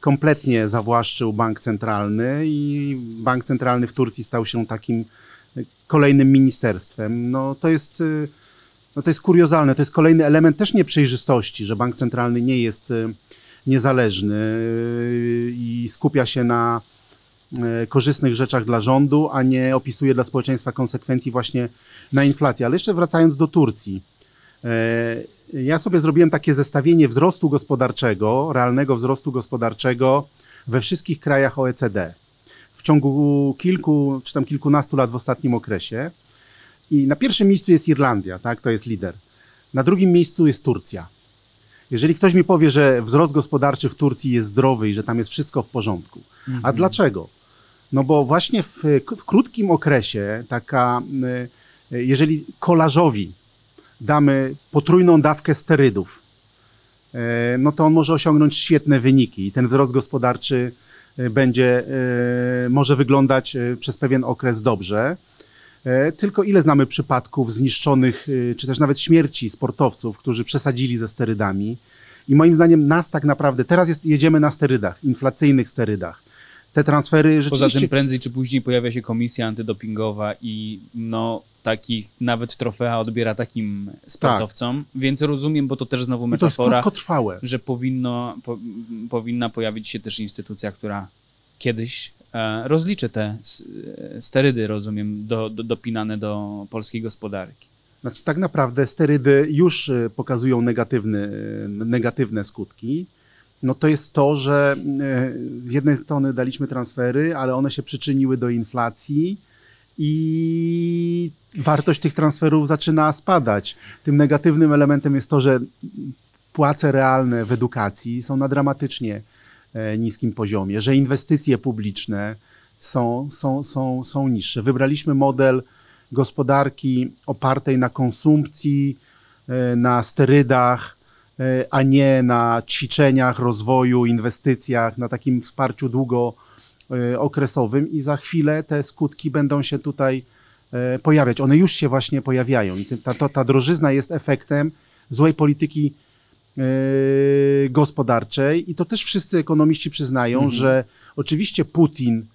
kompletnie zawłaszczył bank centralny i bank centralny w Turcji stał się takim kolejnym ministerstwem. No to jest, no to jest kuriozalne, to jest kolejny element też nieprzejrzystości, że bank centralny nie jest niezależny i skupia się na korzystnych rzeczach dla rządu, a nie opisuje dla społeczeństwa konsekwencji właśnie na inflację. Ale jeszcze wracając do Turcji. Y, ja sobie zrobiłem takie zestawienie wzrostu gospodarczego, realnego wzrostu gospodarczego we wszystkich krajach OECD w ciągu kilku czy tam kilkunastu lat w ostatnim okresie. I na pierwszym miejscu jest Irlandia, tak, to jest lider. Na drugim miejscu jest Turcja. Jeżeli ktoś mi powie, że wzrost gospodarczy w Turcji jest zdrowy i że tam jest wszystko w porządku. A Mhm. dlaczego? No bo właśnie w, w krótkim okresie taka, y, jeżeli kolarzowi damy potrójną dawkę sterydów, y, no to on może osiągnąć świetne wyniki i ten wzrost gospodarczy y, będzie, y, może wyglądać y, przez pewien okres dobrze. Tylko ile znamy przypadków zniszczonych, y, czy też nawet śmierci sportowców, którzy przesadzili ze sterydami. I moim zdaniem nas tak naprawdę, teraz jest, jedziemy na sterydach, inflacyjnych sterydach. Te transfery Poza rzeczywiście... tym prędzej czy później pojawia się komisja antydopingowa i no takich nawet trofea odbiera takim sportowcom, więc rozumiem, bo to też znowu metafora, że powinno, po, powinna pojawić się też instytucja, która kiedyś e, rozliczy te e, sterydy, rozumiem, do, do, dopinane do polskiej gospodarki. Znaczy, tak naprawdę sterydy już y, pokazują negatywny, negatywne skutki. No to jest to, że y, z jednej strony daliśmy transfery, ale one się przyczyniły do inflacji i wartość tych transferów zaczyna spadać. Tym negatywnym elementem jest to, że płace realne w edukacji są na dramatycznie e, niskim poziomie, że inwestycje publiczne są, są, są, są niższe. Wybraliśmy model gospodarki opartej na konsumpcji, e, na sterydach, e, a nie na ćwiczeniach, rozwoju, inwestycjach, na takim wsparciu długookresowym i za chwilę te skutki będą się tutaj e, pojawiać. One już się właśnie pojawiają i ta, ta, ta drożyzna jest efektem złej polityki e, gospodarczej i to też wszyscy ekonomiści przyznają, Mhm. że oczywiście Putin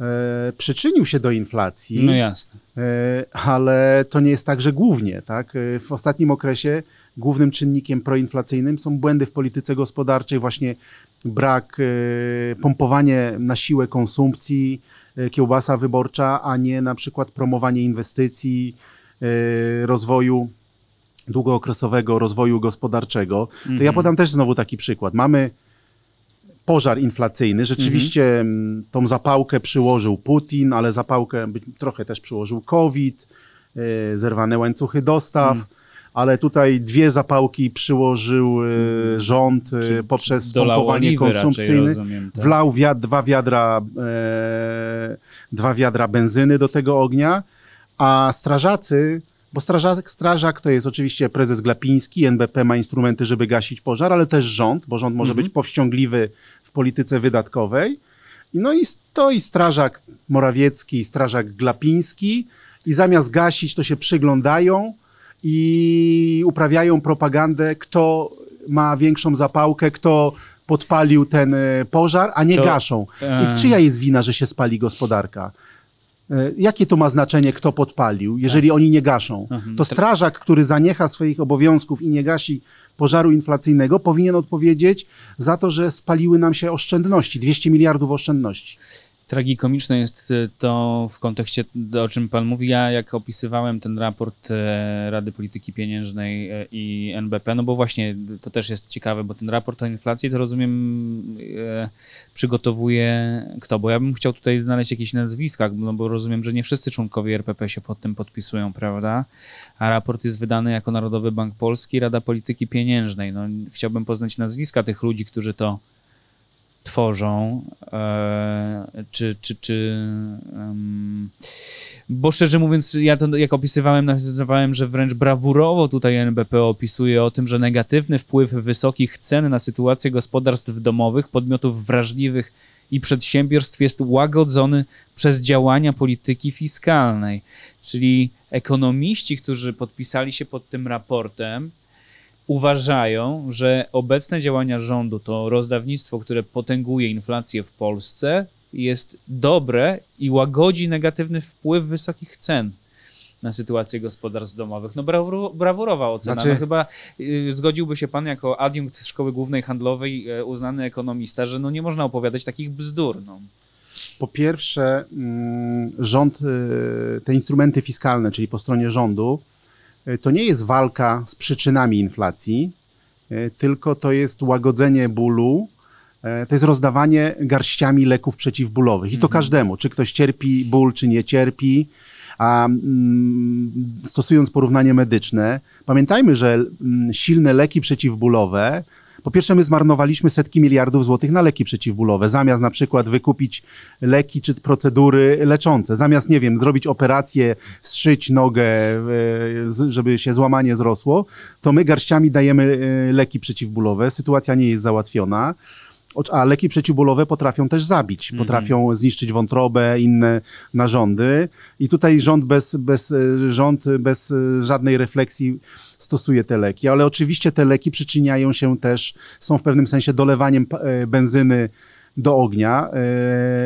e, przyczynił się do inflacji, No jasne. E, ale to nie jest tak, że głównie. Tak? W ostatnim okresie głównym czynnikiem proinflacyjnym są błędy w polityce gospodarczej, właśnie brak, e, pompowanie na siłę konsumpcji, e, kiełbasa wyborcza, a nie na przykład promowanie inwestycji, e, rozwoju długookresowego rozwoju gospodarczego. To ja Mhm. podam też znowu taki przykład. Mamy pożar inflacyjny. Rzeczywiście mm, tą zapałkę przyłożył Putin, ale zapałkę trochę też przyłożył COVID, zerwane łańcuchy dostaw. Mm. Ale tutaj dwie zapałki przyłożył yy, rząd Czy- poprzez pompowanie konsumpcyjne. rozumiem, tak? Wlał wiad, dwa, wiadra, e, dwa wiadra benzyny do tego ognia, a strażacy, bo strażak, strażak to jest oczywiście prezes Glapiński, NBP ma instrumenty, żeby gasić pożar, ale też rząd, bo rząd może Mhm. być powściągliwy w polityce wydatkowej. I No i stoi strażak Morawiecki i strażak Glapiński i zamiast gasić, to się przyglądają i uprawiają propagandę, kto ma większą zapałkę, kto podpalił ten e, pożar, a nie To- gaszą. E. I czyja jest wina, że się spali gospodarka? E, Jakie to ma znaczenie, kto podpalił, jeżeli oni nie gaszą? Mhm. To strażak, który zaniecha swoich obowiązków i nie gasi pożaru inflacyjnego, powinien odpowiedzieć za to, że spaliły nam się oszczędności, 200 miliardów oszczędności. Tragikomiczne jest e, to w kontekście, o czym Pan mówi. Ja, jak opisywałem ten raport e, Rady Polityki Pieniężnej e, i NBP, no bo właśnie to też jest ciekawe, bo ten raport o inflacji to rozumiem przygotowuje kto, bo ja bym chciał tutaj znaleźć jakieś nazwiska, no bo rozumiem, że nie wszyscy członkowie RPP się pod tym podpisują, prawda? A raport jest wydany jako Narodowy Bank Polski, Rada Polityki Pieniężnej. No, chciałbym poznać nazwiska tych ludzi, którzy to tworzą, e, czy, czy, czy em, bo szczerze mówiąc, ja to jak opisywałem, nazywałem, że wręcz brawurowo tutaj NBP opisuje o tym, że negatywny wpływ wysokich cen na sytuację gospodarstw domowych, podmiotów wrażliwych i przedsiębiorstw jest łagodzony przez działania polityki fiskalnej. Czyli ekonomiści, którzy podpisali się pod tym raportem, uważają, że obecne działania rządu, to rozdawnictwo, które potęguje inflację w Polsce, jest dobre i łagodzi negatywny wpływ wysokich cen. na sytuację gospodarstw domowych. No brawur, brawurowa ocena. Znaczy- No chyba y, zgodziłby się pan jako adiunkt Szkoły Głównej Handlowej, y, uznany ekonomista, że no nie można opowiadać takich bzdur. No. Po pierwsze, mm, rząd, y, te instrumenty fiskalne, czyli po stronie rządu, to nie jest walka z przyczynami inflacji, y, tylko to jest łagodzenie bólu, y, to jest rozdawanie garściami leków przeciwbólowych. I to Mhm. każdemu, czy ktoś cierpi ból, czy nie cierpi. A mm, stosując porównanie medyczne, pamiętajmy, że mm, silne leki przeciwbólowe po pierwsze, my zmarnowaliśmy setki miliardów złotych na leki przeciwbólowe, zamiast na przykład wykupić leki czy procedury leczące, zamiast, nie wiem, zrobić operację, strzyć nogę, e, żeby się złamanie zrosło, to my garściami dajemy e, leki przeciwbólowe, sytuacja nie jest załatwiona. A leki przeciwbólowe potrafią też zabić, Mhm. potrafią zniszczyć wątrobę, inne narządy. I tutaj rząd bez, bez, e, rząd bez e, żadnej refleksji stosuje te leki. Ale oczywiście te leki przyczyniają się też, są w pewnym sensie dolewaniem e, benzyny do ognia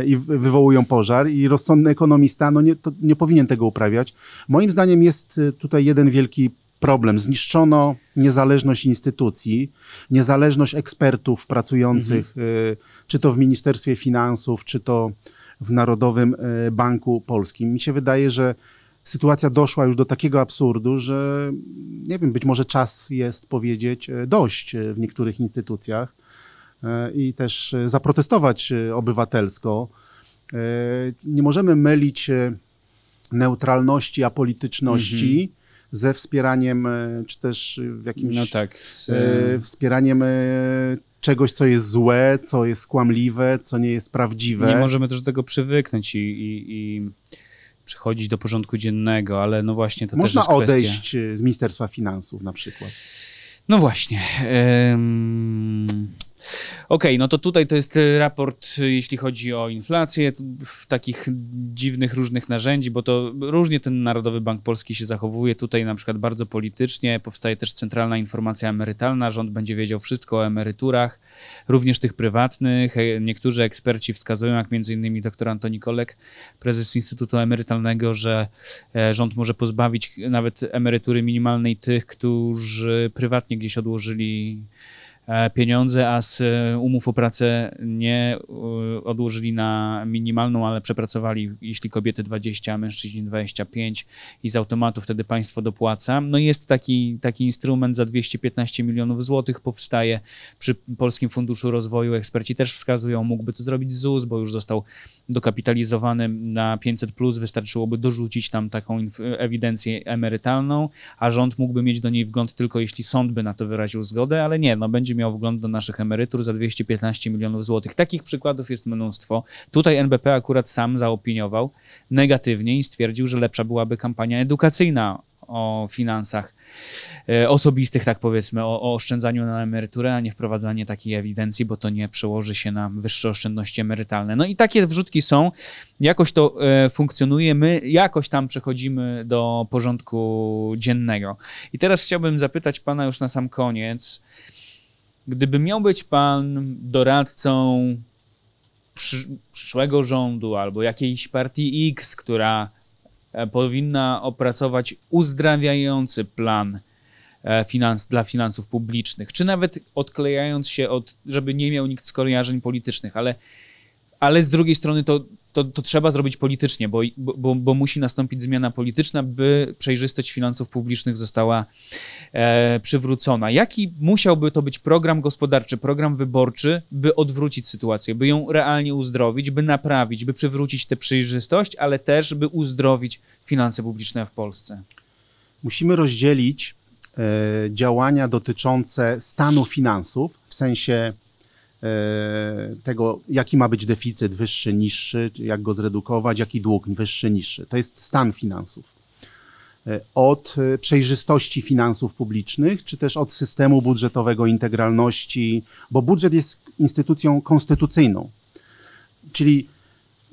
i wy- wywołują pożar i rozsądny ekonomista no nie, nie powinien tego uprawiać. Moim zdaniem jest tutaj jeden wielki problem. Zniszczono niezależność instytucji, niezależność ekspertów pracujących, e, czy to w Ministerstwie Finansów, czy to w Narodowym e, Banku Polskim. Mi się wydaje, że sytuacja doszła już do takiego absurdu, że nie wiem, być może czas jest powiedzieć e, dość w niektórych instytucjach i też zaprotestować obywatelsko. Nie możemy mylić neutralności, apolityczności ze wspieraniem, e, czy też w jakimś no tak. Z, e, wspieraniem e, czegoś, co jest złe, co jest kłamliwe, co nie jest prawdziwe. nie możemy też do tego przywyknąć i, i, i przechodzić do porządku dziennego, ale no właśnie to Można też jest kwestia... odejść e, z Ministerstwa Finansów na przykład. No właśnie. em, Okej, no to tutaj to jest e, raport, e, jeśli chodzi o inflację, w takich dziwnych, różnych narzędzi, bo to różnie ten Narodowy Bank Polski się zachowuje. Tutaj na przykład bardzo politycznie powstaje też centralna informacja emerytalna. Rząd będzie wiedział wszystko o emeryturach, również tych prywatnych. E, Niektórzy eksperci wskazują, jak między innymi dr Antoni Kolek, prezes Instytutu Emerytalnego, że e, rząd może pozbawić nawet emerytury minimalnej tych, którzy prywatnie gdzieś odłożyli pieniądze, a z e, umów o pracę nie e, odłożyli na minimalną, ale przepracowali, jeśli kobiety 20, a mężczyźni 25 i z automatu wtedy państwo dopłaca. No jest taki, taki instrument za 215 milionów złotych powstaje przy Polskim Funduszu Rozwoju. Eksperci też wskazują, mógłby to zrobić ZUS, bo już został dokapitalizowany na 500+, plus, wystarczyłoby dorzucić tam taką ewidencję emerytalną, a rząd mógłby mieć do niej wgląd tylko jeśli sąd by na to wyraził zgodę, ale nie, no będzie miał wgląd do naszych emerytur za 215 milionów złotych. Takich przykładów jest mnóstwo. Tutaj NBP akurat sam zaopiniował negatywnie i stwierdził, że lepsza byłaby kampania edukacyjna o finansach e, osobistych, tak powiedzmy, o, o oszczędzaniu na emeryturę, a nie wprowadzanie takiej ewidencji, bo to nie przełoży się na wyższe oszczędności emerytalne. No i takie wrzutki są, jakoś to e, funkcjonuje, my jakoś tam przechodzimy do porządku dziennego. I teraz chciałbym zapytać pana już na sam koniec, gdyby miał być pan doradcą przy, przyszłego rządu albo jakiejś partii X, która e, powinna opracować uzdrawiający plan e, finans, dla finansów publicznych, czy nawet odklejając się od, żeby nie miał nikt skojarzeń politycznych, ale, ale z drugiej strony to, to, to trzeba zrobić politycznie, bo, bo, bo musi nastąpić zmiana polityczna, by przejrzystość finansów publicznych została e, przywrócona. Jaki musiałby to być program gospodarczy, program wyborczy, by odwrócić sytuację, by ją realnie uzdrowić, by naprawić, by przywrócić tę przejrzystość, ale też by uzdrowić finanse publiczne w Polsce? Musimy rozdzielić e, działania dotyczące stanu finansów, w sensie tego, jaki ma być deficyt, wyższy, niższy, jak go zredukować, jaki dług, wyższy, niższy. To jest stan finansów. E, Od e, przejrzystości finansów publicznych, czy też od systemu budżetowego, integralności, bo budżet jest instytucją konstytucyjną. Czyli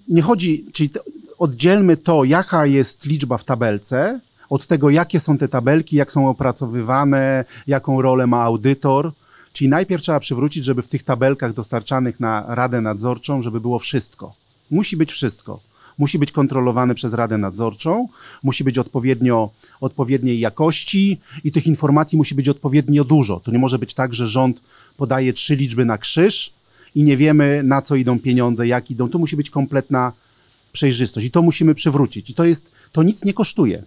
nie chodzi, czyli oddzielmy to, jaka jest liczba w tabelce, od tego, jakie są te tabelki, jak są opracowywane, jaką rolę ma audytor. Czyli najpierw trzeba przywrócić, żeby w tych tabelkach dostarczanych na Radę Nadzorczą, żeby było wszystko. Musi być wszystko. musi być kontrolowany przez Radę Nadzorczą, musi być odpowiednio, odpowiedniej jakości i tych informacji musi być odpowiednio dużo. To nie może być tak, że rząd podaje trzy liczby na krzyż i nie wiemy, na co idą pieniądze, jak idą. To musi być kompletna przejrzystość i to musimy przywrócić. I to jest, to nic nie kosztuje.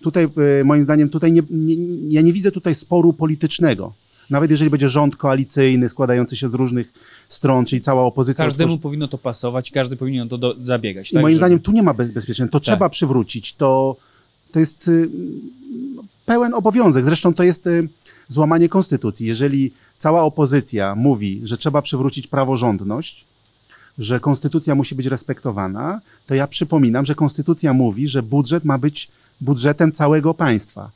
Tutaj, e, moim zdaniem, tutaj nie, nie, ja nie widzę tutaj sporu politycznego. Nawet jeżeli będzie rząd koalicyjny składający się z różnych stron, czyli cała opozycja. Każdemu otworzy- powinno to pasować, każdy powinien o to do, zabiegać. Tak, moim żeby- zdaniem tu nie ma bez, bezpieczeństwa. To trzeba przywrócić. To, to jest y, pełen obowiązek. Zresztą to jest y, złamanie konstytucji. Jeżeli cała opozycja mówi, że trzeba przywrócić praworządność, że konstytucja musi być respektowana, to ja przypominam, że konstytucja mówi, że budżet ma być budżetem całego państwa.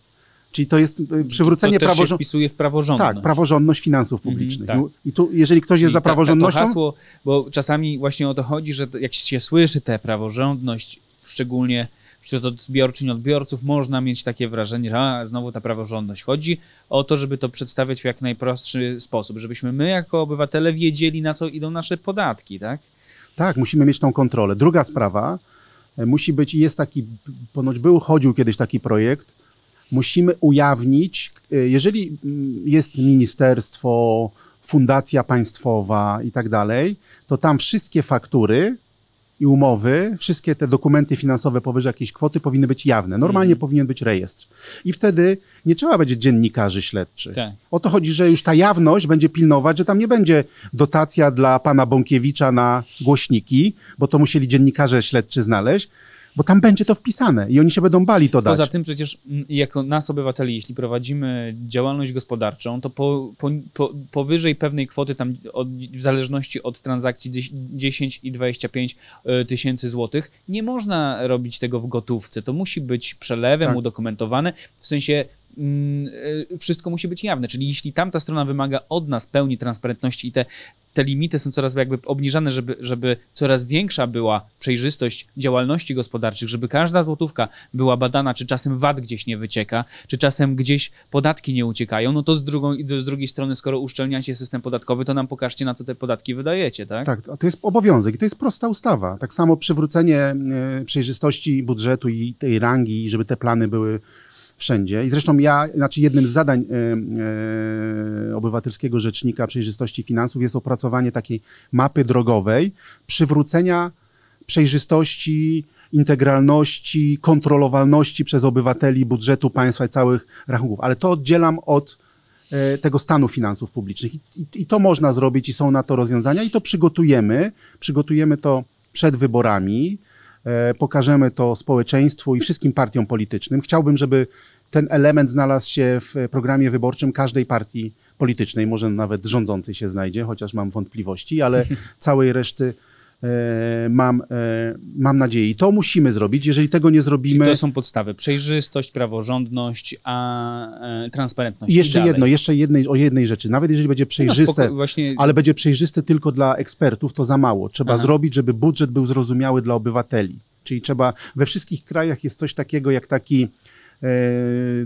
Czyli to jest y, przywrócenie to praworządności. wpisuje w praworządność. Tak, praworządność finansów Mhm, publicznych. tak. I tu, jeżeli ktoś jest I za ta- ta- praworządnością, To hasło, bo czasami właśnie o to chodzi, że jak się słyszy tę praworządność, szczególnie wśród odbiorczyń, odbiorców, można mieć takie wrażenie, że a, znowu ta praworządność. Chodzi o to, żeby to przedstawiać w jak najprostszy sposób, żebyśmy my jako obywatele wiedzieli, na co idą nasze podatki, tak? Tak, musimy mieć tą kontrolę. Druga sprawa, e, musi być, i jest taki, ponoć był, chodził kiedyś taki projekt, musimy ujawnić, e, jeżeli mm, jest ministerstwo, fundacja państwowa i tak dalej, to tam wszystkie faktury i umowy, wszystkie te dokumenty finansowe powyżej jakiejś kwoty powinny być jawne. Normalnie Mhm. powinien być rejestr. I wtedy nie trzeba będzie dziennikarzy śledczych. Tak. O to chodzi, że już ta jawność będzie pilnować, że tam nie będzie dotacja dla pana Bąkiewicza na głośniki, bo to musieli dziennikarze śledczy znaleźć, bo tam będzie to wpisane i oni się będą bali to dać. Poza tym przecież mm, jako nas obywateli, jeśli prowadzimy działalność gospodarczą, to po, po, po, powyżej pewnej kwoty, tam od, w zależności od transakcji dzies- 10 i 25 y, tysięcy złotych, nie można robić tego w gotówce. To musi być przelewem Tak. udokumentowane, w sensie wszystko musi być jawne. Czyli jeśli tamta strona wymaga od nas pełni transparentności i te, te limity są coraz jakby obniżane, żeby, żeby coraz większa była przejrzystość działalności gospodarczych, żeby każda złotówka była badana, czy czasem VAT gdzieś nie wycieka, czy czasem gdzieś podatki nie uciekają, no to z, drugą, z drugiej strony, skoro uszczelniacie system podatkowy, to nam pokażcie, na co te podatki wydajecie, tak? Tak, to jest obowiązek i to jest prosta ustawa. Tak samo przywrócenie e, przejrzystości budżetu i tej rangi, żeby te plany były wszędzie. I zresztą ja, znaczy jednym z zadań e, e, obywatelskiego rzecznika przejrzystości finansów jest opracowanie takiej mapy drogowej przywrócenia przejrzystości, integralności, kontrolowalności przez obywateli budżetu państwa i całych rachunków. Ale to oddzielam od e, tego stanu finansów publicznych. I, i, I to można zrobić i są na to rozwiązania i to przygotujemy. Przygotujemy to przed wyborami. E, pokażemy to społeczeństwu i wszystkim partiom politycznym. Chciałbym, żeby ten element znalazł się w programie wyborczym każdej partii politycznej, może nawet rządzącej się znajdzie, chociaż mam wątpliwości, ale całej reszty mam, e, mam nadzieję. I to musimy zrobić. Jeżeli tego nie Czyli zrobimy. to są podstawy. Przejrzystość, praworządność, a e, transparentność. I jeszcze dalej. jedno, jeszcze jednej, o jednej rzeczy. Nawet jeżeli będzie No, przejrzyste, spoko- właśnie, ale będzie przejrzysty tylko dla ekspertów, to za mało. Trzeba Aha. zrobić, żeby budżet był zrozumiały dla obywateli. Czyli trzeba, we wszystkich krajach jest coś takiego jak taki e,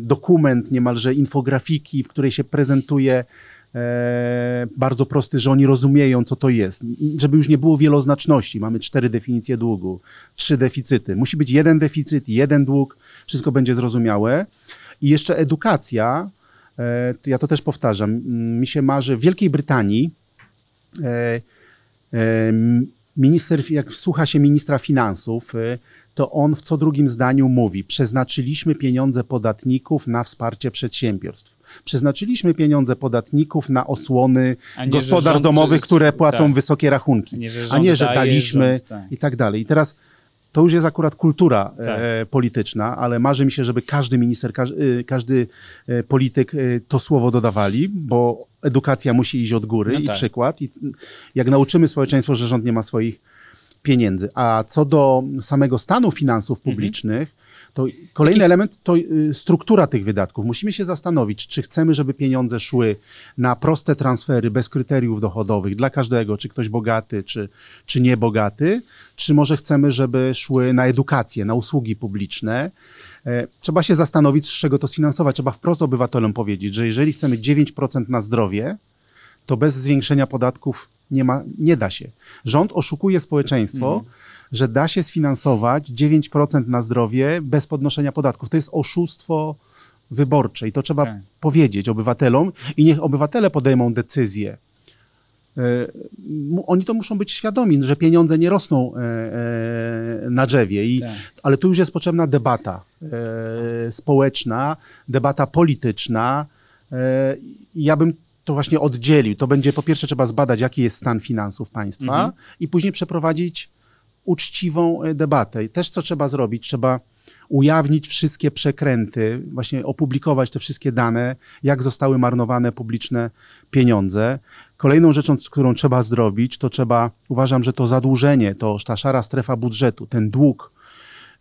dokument, niemalże infografiki, w której się prezentuje e, bardzo prosty, że oni rozumieją, co to jest. Żeby już nie było wieloznaczności. Mamy cztery definicje długu, trzy deficyty. Musi być jeden deficyt, jeden dług, wszystko będzie zrozumiałe. I jeszcze edukacja, e, ja to też powtarzam, m, mi się marzy w Wielkiej Brytanii e, e, minister, jak słucha się ministra finansów, e, to on w co drugim zdaniu mówi: Przeznaczyliśmy pieniądze podatników na wsparcie przedsiębiorstw. Przeznaczyliśmy pieniądze podatników na osłony nie, gospodarstw domowych, które płacą tak, wysokie rachunki a nie, że, a nie, że daliśmy rząd, tak. i tak dalej. I teraz to już jest akurat kultura Tak. e, polityczna, ale marzy mi się, żeby każdy minister, każdy, e, każdy e, polityk e, to słowo dodawali, bo edukacja musi iść od góry No i tak. przykład. I jak nauczymy społeczeństwo, że rząd nie ma swoich pieniędzy. A co do samego stanu finansów Mhm. publicznych, to kolejny element to y, struktura tych wydatków. Musimy się zastanowić, czy chcemy, żeby pieniądze szły na proste transfery bez kryteriów dochodowych dla każdego, czy ktoś bogaty, czy, czy niebogaty, czy może chcemy, żeby szły na edukację, na usługi publiczne. E, Trzeba się zastanowić, z czego to sfinansować. Trzeba wprost obywatelom powiedzieć, że jeżeli chcemy 9% na zdrowie, to bez zwiększenia podatków Nie, ma, nie da się. Rząd oszukuje społeczeństwo, Mhm. że da się sfinansować 9% na zdrowie bez podnoszenia podatków. To jest oszustwo wyborcze i to trzeba Tak. powiedzieć obywatelom i niech obywatele podejmą decyzję. E, Oni to muszą być świadomi, że pieniądze nie rosną e, e, na drzewie, i, Tak. ale tu już jest potrzebna debata społeczna, debata polityczna. Ja bym to właśnie oddzielił. To będzie po pierwsze trzeba zbadać, jaki jest stan finansów państwa Mhm. i później przeprowadzić uczciwą e, debatę. I też co trzeba zrobić? Trzeba ujawnić wszystkie przekręty, właśnie opublikować te wszystkie dane, jak zostały marnowane publiczne pieniądze. Kolejną rzeczą, którą trzeba zrobić, to trzeba, uważam, że to zadłużenie, to ta szara strefa budżetu, ten dług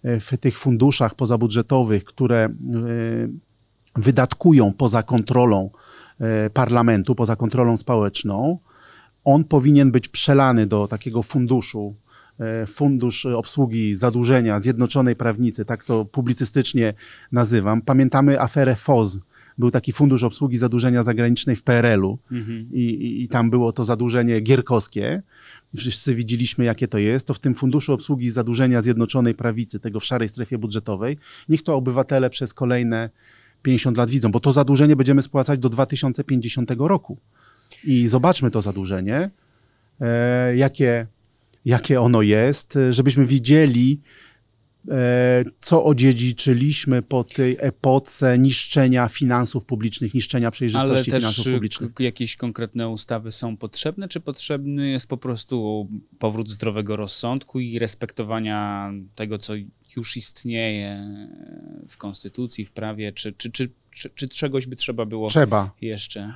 e, w tych funduszach pozabudżetowych, które e, wydatkują poza kontrolą parlamentu, poza kontrolą społeczną, on powinien być przelany do takiego funduszu, e, Fundusz Obsługi Zadłużenia Zjednoczonej Prawnicy, tak to publicystycznie nazywam. Pamiętamy aferę FOZ. Był taki Fundusz Obsługi Zadłużenia Zagranicznej w PRL-u Mhm. i, i, i tam było to zadłużenie gierkowskie. Wszyscy widzieliśmy, jakie to jest. To w tym Funduszu Obsługi Zadłużenia Zjednoczonej Prawicy, tego w szarej strefie budżetowej, niech to obywatele przez kolejne 50 lat widzą, bo to zadłużenie będziemy spłacać do 2050 roku. I zobaczmy to zadłużenie, e, jakie, jakie ono jest, żebyśmy widzieli, e, co odziedziczyliśmy po tej epoce niszczenia finansów publicznych, niszczenia Ale przejrzystości też finansów y, publicznych. k- jakieś konkretne ustawy są potrzebne, czy potrzebny jest po prostu powrót zdrowego rozsądku i respektowania tego, co już istnieje w konstytucji, w prawie, czy, czy, czy, czy, czy czegoś by trzeba było Trzeba. jeszcze?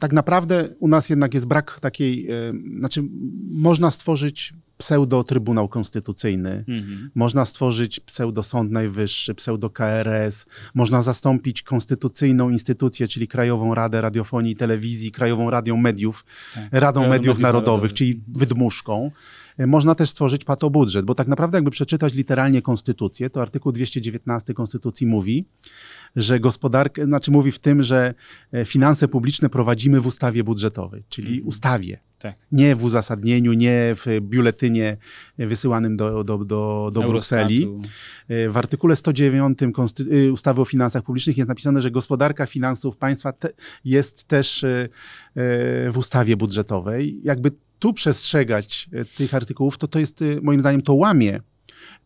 tak naprawdę u nas jednak jest brak takiej, e, znaczy można stworzyć pseudo-trybunał konstytucyjny, Mhm. można stworzyć pseudo-sąd najwyższy, pseudo-KRS, można zastąpić konstytucyjną instytucję, czyli Krajową Radę Radiofonii i Telewizji, Krajową Radią Mediów, Tak. Radą Krajowa Mediów Mediów Narodowych, Narodowych. czyli wydmuszką. E, Można też stworzyć patobudżet, bo tak naprawdę jakby przeczytać literalnie konstytucję, to artykuł 219 konstytucji mówi, że gospodarkę, znaczy mówi w tym, że e, finanse publiczne prowadzimy w ustawie budżetowej, czyli Mhm. ustawie. Tak. Nie w uzasadnieniu, nie w biuletynie wysyłanym do, do, do, do Brukseli. Eurostatu. W artykule 109 konsty- y, ustawy o finansach publicznych jest napisane, że gospodarka finansów państwa te, jest też w ustawie budżetowej. Jakby tu przestrzegać y, tych artykułów, to to jest y, moim zdaniem to łamie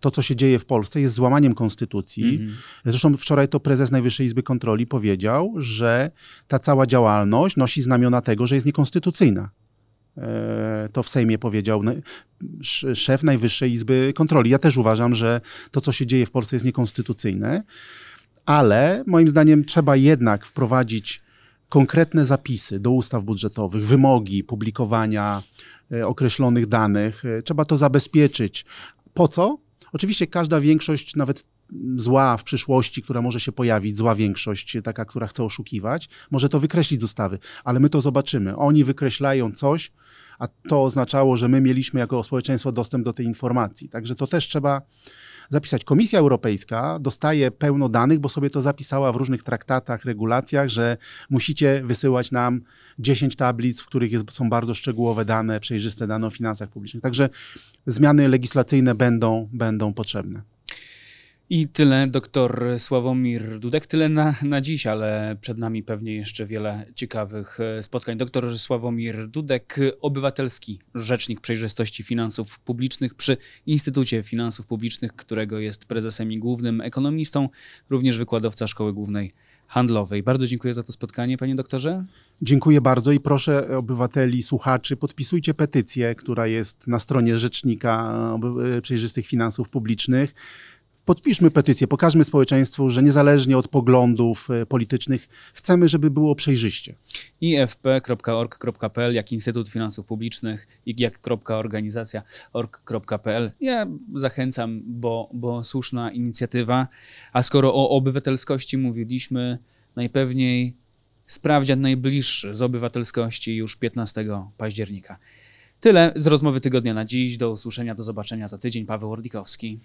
to, co się dzieje w Polsce, jest złamaniem konstytucji. Mhm. Zresztą wczoraj to prezes Najwyższej Izby Kontroli powiedział, że ta cała działalność nosi znamiona tego, że jest niekonstytucyjna. E, To w Sejmie powiedział szef Najwyższej Izby Kontroli. Ja też uważam, że to, co się dzieje w Polsce, jest niekonstytucyjne, ale moim zdaniem trzeba jednak wprowadzić konkretne zapisy do ustaw budżetowych, wymogi publikowania e, określonych danych. E, Trzeba to zabezpieczyć. Po co? Oczywiście każda większość, nawet zła w przyszłości, która może się pojawić, zła większość, taka, która chce oszukiwać, może to wykreślić z ustawy, ale my to zobaczymy. Oni wykreślają coś, a to oznaczało, że my mieliśmy jako społeczeństwo dostęp do tej informacji. Także to też trzeba zapisać. Komisja Europejska dostaje pełno danych, bo sobie to zapisała w różnych traktatach, regulacjach, że musicie wysyłać nam 10 tablic, w których jest, są bardzo szczegółowe dane, przejrzyste dane o finansach publicznych. Także zmiany legislacyjne będą, będą potrzebne. I tyle doktor Sławomir Dudek, tyle na, na dziś, ale przed nami pewnie jeszcze wiele ciekawych e, spotkań. Doktor Sławomir Dudek, obywatelski rzecznik przejrzystości finansów publicznych przy Instytucie Finansów Publicznych, którego jest prezesem i głównym ekonomistą, również wykładowca Szkoły Głównej Handlowej. Bardzo dziękuję za to spotkanie, panie doktorze. Dziękuję bardzo i proszę obywateli, słuchaczy, podpisujcie petycję, która jest na stronie Rzecznika Oby- Przejrzystych Finansów Publicznych. Podpiszmy petycję, pokażmy społeczeństwu, że niezależnie od poglądów e, politycznych chcemy, żeby było przejrzyście. ifp.org.pl, jak Instytut Finansów Publicznych, i jak kropka organizacja org.pl. Ja zachęcam, bo, bo słuszna inicjatywa. A skoro o obywatelskości mówiliśmy, najpewniej sprawdzian najbliższy z obywatelskości już 15 października. Tyle z rozmowy tygodnia na dziś. Do usłyszenia, do zobaczenia za tydzień. Paweł Ordikowski.